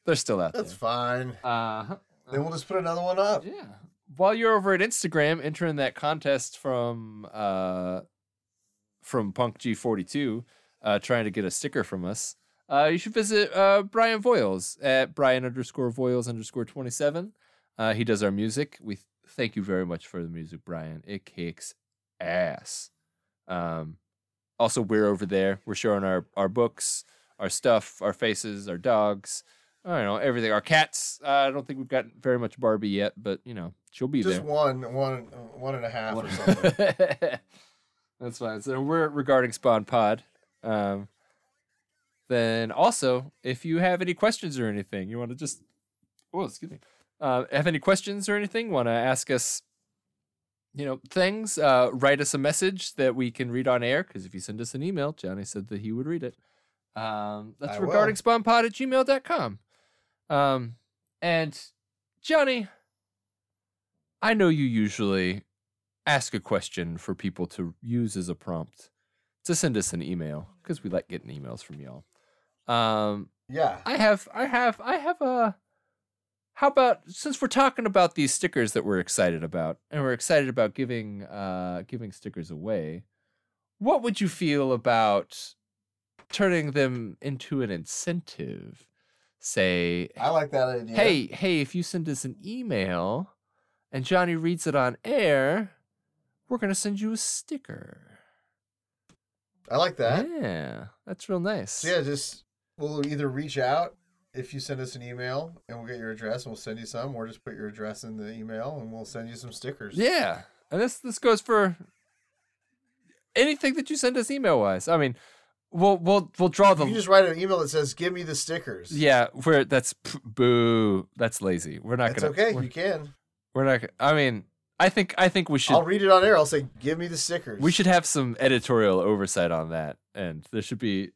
They're still out That's there. fine. Uh-huh. Then we'll just put another one up. Yeah. While you're over at Instagram entering that contest from uh from Punk G42, uh trying to get a sticker from us, uh you should visit uh Bryan Voyles at Bryan underscore Voyles underscore twenty seven. Uh he does our music. We th- thank you very much for the music, Bryan. It kicks ass. Um also we're over there. We're showing our our books, our stuff, our faces, our dogs. I don't know everything. Our cats. Uh, I don't think we've got very much Barbie yet, but you know she'll be there. Just there. one, one, one and a half What- or something. That's fine. So we're regarding Spawn Pod. Um, then also, if you have any questions or anything, you want to just oh, excuse me, uh, have any questions or anything, want to ask us, you know, things, uh, write us a message that we can read on air. Because if you send us an email, Johnny said that he would read it. Um, that's I will. regarding spawnpod at gmail.com. Um, and Johnny, I know you usually ask a question for people to use as a prompt to send us an email because we like getting emails from y'all. Um, yeah. I have, I have, I have a. How about since we're talking about these stickers that we're excited about, and we're excited about giving, uh, giving stickers away, what would you feel about turning them into an incentive? Say, I like that idea. hey, hey, if you send us an email and Johnny reads it on air, we're gonna send you a sticker. I like that. Yeah, that's real nice. So yeah, just we'll either reach out if you send us an email and we'll get your address and we'll send you some, or just put your address in the email and we'll send you some stickers. Yeah, and this this goes for anything that you send us email wise. I mean, we'll we'll we'll draw the You just write an email that says "Give me the stickers." yeah. We're that's boo. That's lazy. We're not it's gonna. okay. You can. we're not. I mean, I think I think we should. I'll read it on air. I'll say, "Give me the stickers." We should have some editorial oversight on that, and there should be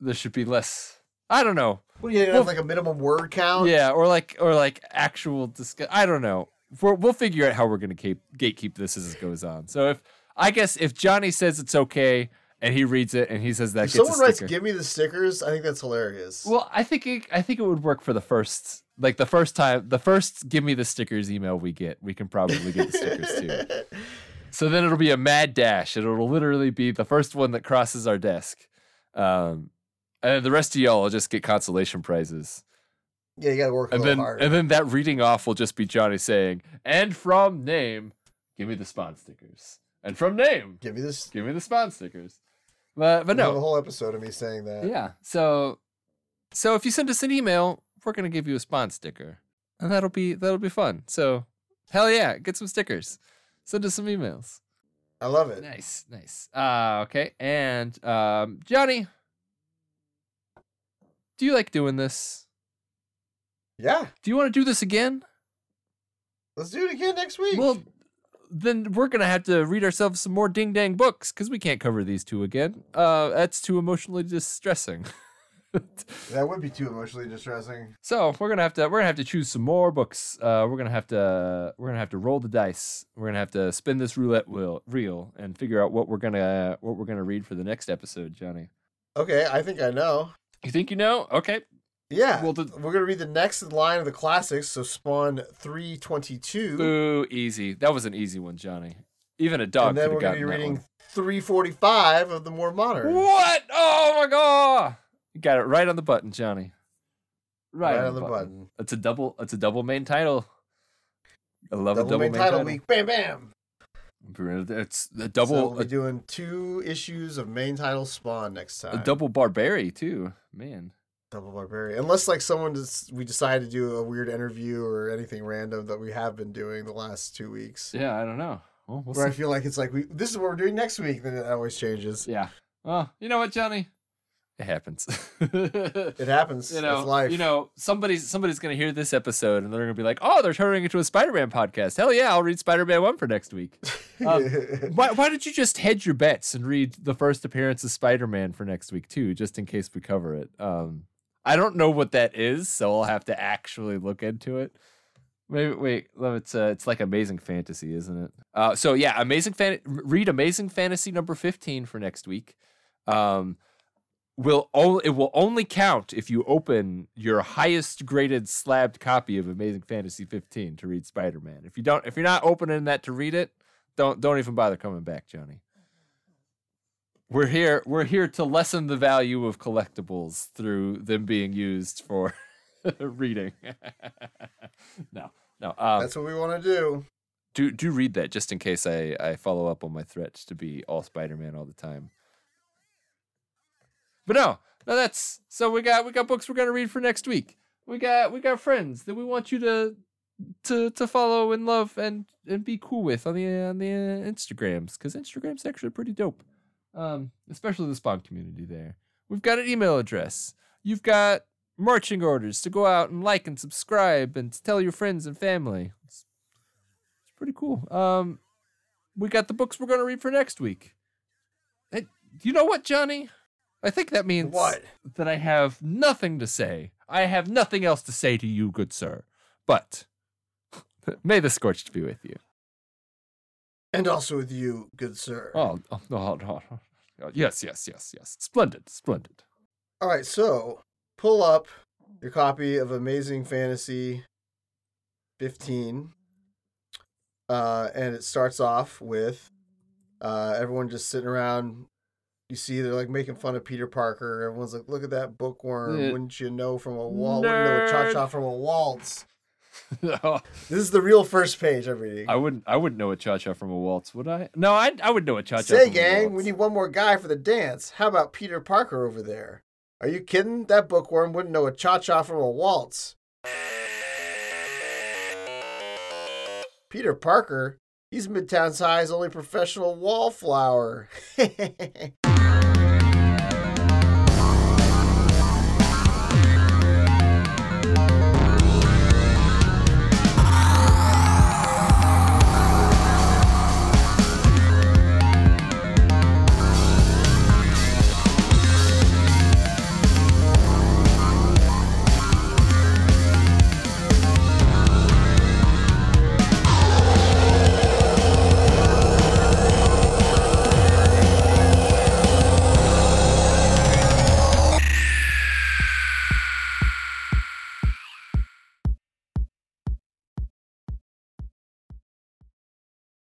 there should be less. I don't know. What do you have well- like a minimum word count? Yeah, or like or like actual discuss. I don't know. We're, we'll figure out how we're gonna keep gatekeep this as it goes on. So if I guess if Johnny says it's okay and he reads it and he says that If someone writes "Give me the stickers," I think that's hilarious. well, I think it, I think it would work for the first like the first time the first give me the stickers email we get we can probably get the stickers too. So then it'll be a mad dash. It'll literally be the first one that crosses our desk. Um, and the rest of y'all will just get consolation prizes. yeah, you got to work And then hard. and then that reading off will just be Johnny saying, and from name, give me the spawn stickers. And from name, Give me this. give me the spawn stickers. But but have a whole episode of me saying that. Yeah. So so if you send us an email, we're gonna give you a spawn sticker. And that'll be that'll be fun. So hell yeah, get some stickers. Send us some emails. I love it. Nice, nice. Uh, okay, and um, Johnny, do you like doing this? Yeah, Do you want to do this again? let's do it again next week. Well, then we're gonna have to read ourselves some more ding dang books because we can't cover these two again. Uh, that's too emotionally distressing. that would be too emotionally distressing. so we're gonna have to we're gonna have to choose some more books. Uh, we're gonna have to we're gonna have to roll the dice. We're gonna have to spin this roulette wheel reel and figure out what we're gonna what we're gonna read for the next episode, Johnny. Okay, I think I know. You think you know? Okay. Yeah, Well, the- we're gonna read the next line of the classics. So Spawn three twenty two, Boo, easy. That was an easy one, Johnny. Even a dog and then we're gonna be reading three forty five of the more modern. What? Oh my god! You got it right on the button, Johnny. Right, Right on the button. It's a double. It's a double main title. I love Double, a double main, title, week. Bam, bam. It's a So double. we'll be doing two issues of main title Spawn next time. a double barbary too, man. double barbarian. Unless like someone just we decide to do a weird interview or anything random that we have been doing the last two weeks. Yeah, I don't know. Well, we'll Where I feel like it's like we this is what we're doing next week, then it always changes. Yeah. Well, you know what, Johnny? It happens. It happens. you know, it's life. you know, somebody's somebody's gonna hear this episode and they're gonna be like, "Oh, they're turning into a Spider-Man podcast." Hell yeah, I'll read Spider-Man one for next week. um, why, why don't you just hedge your bets and read the first appearance of Spider-Man for next week too, just in case we cover it? Um, I don't know what that is, so I'll have to actually look into it. Maybe wait, love it's uh, it's like Amazing Fantasy, isn't it? Uh, so yeah, Amazing Fan. Read Amazing Fantasy number fifteen for next week. Um, will only it will only count if you open your highest graded slabbed copy of Amazing Fantasy 15 to read Spider-Man. If you don't if you're not opening that to read it, don't don't even bother coming back, Johnny. We're here we're here to lessen the value of collectibles through them being used for reading. no. No. Um, That's what we want to do. do do read that just in case I I follow up on my threat to be all Spider-Man all the time. But no, no, that's so we got we got books we're gonna read for next week. We got we got friends that we want you to to to follow and love and and be cool with on the on the Instagrams because Instagram's actually pretty dope. Um, especially the spawn community there. We've got an email address. You've got marching orders to go out and like and subscribe and to tell your friends and family. It's, it's pretty cool. Um, we got the books we're gonna read for next week. And you know what, Johnny? I think that means What? that I have nothing to say. I have nothing else to say to you, good sir. But may the scorched be with you. And also with you, good sir. Oh, oh, no, no, no. yes, yes, yes, yes. Splendid, splendid. All right, so pull up your copy of Amazing Fantasy 15. Uh, and it starts off with uh, everyone just sitting around. You see, they're like making fun of Peter Parker. Everyone's like, "Look at that bookworm! Yeah. Wouldn't you know from a wall? Wouldn't know a cha cha from a waltz." Oh, This is the real first page I'm reading. I wouldn't. I wouldn't know a cha cha from a waltz, would I? No, I. I would know a cha cha. Say, gang, we need one more guy for the dance. How about Peter Parker over there? Are you kidding? That bookworm wouldn't know a cha cha from a waltz. Peter Parker? He's Midtown's highest only professional wallflower.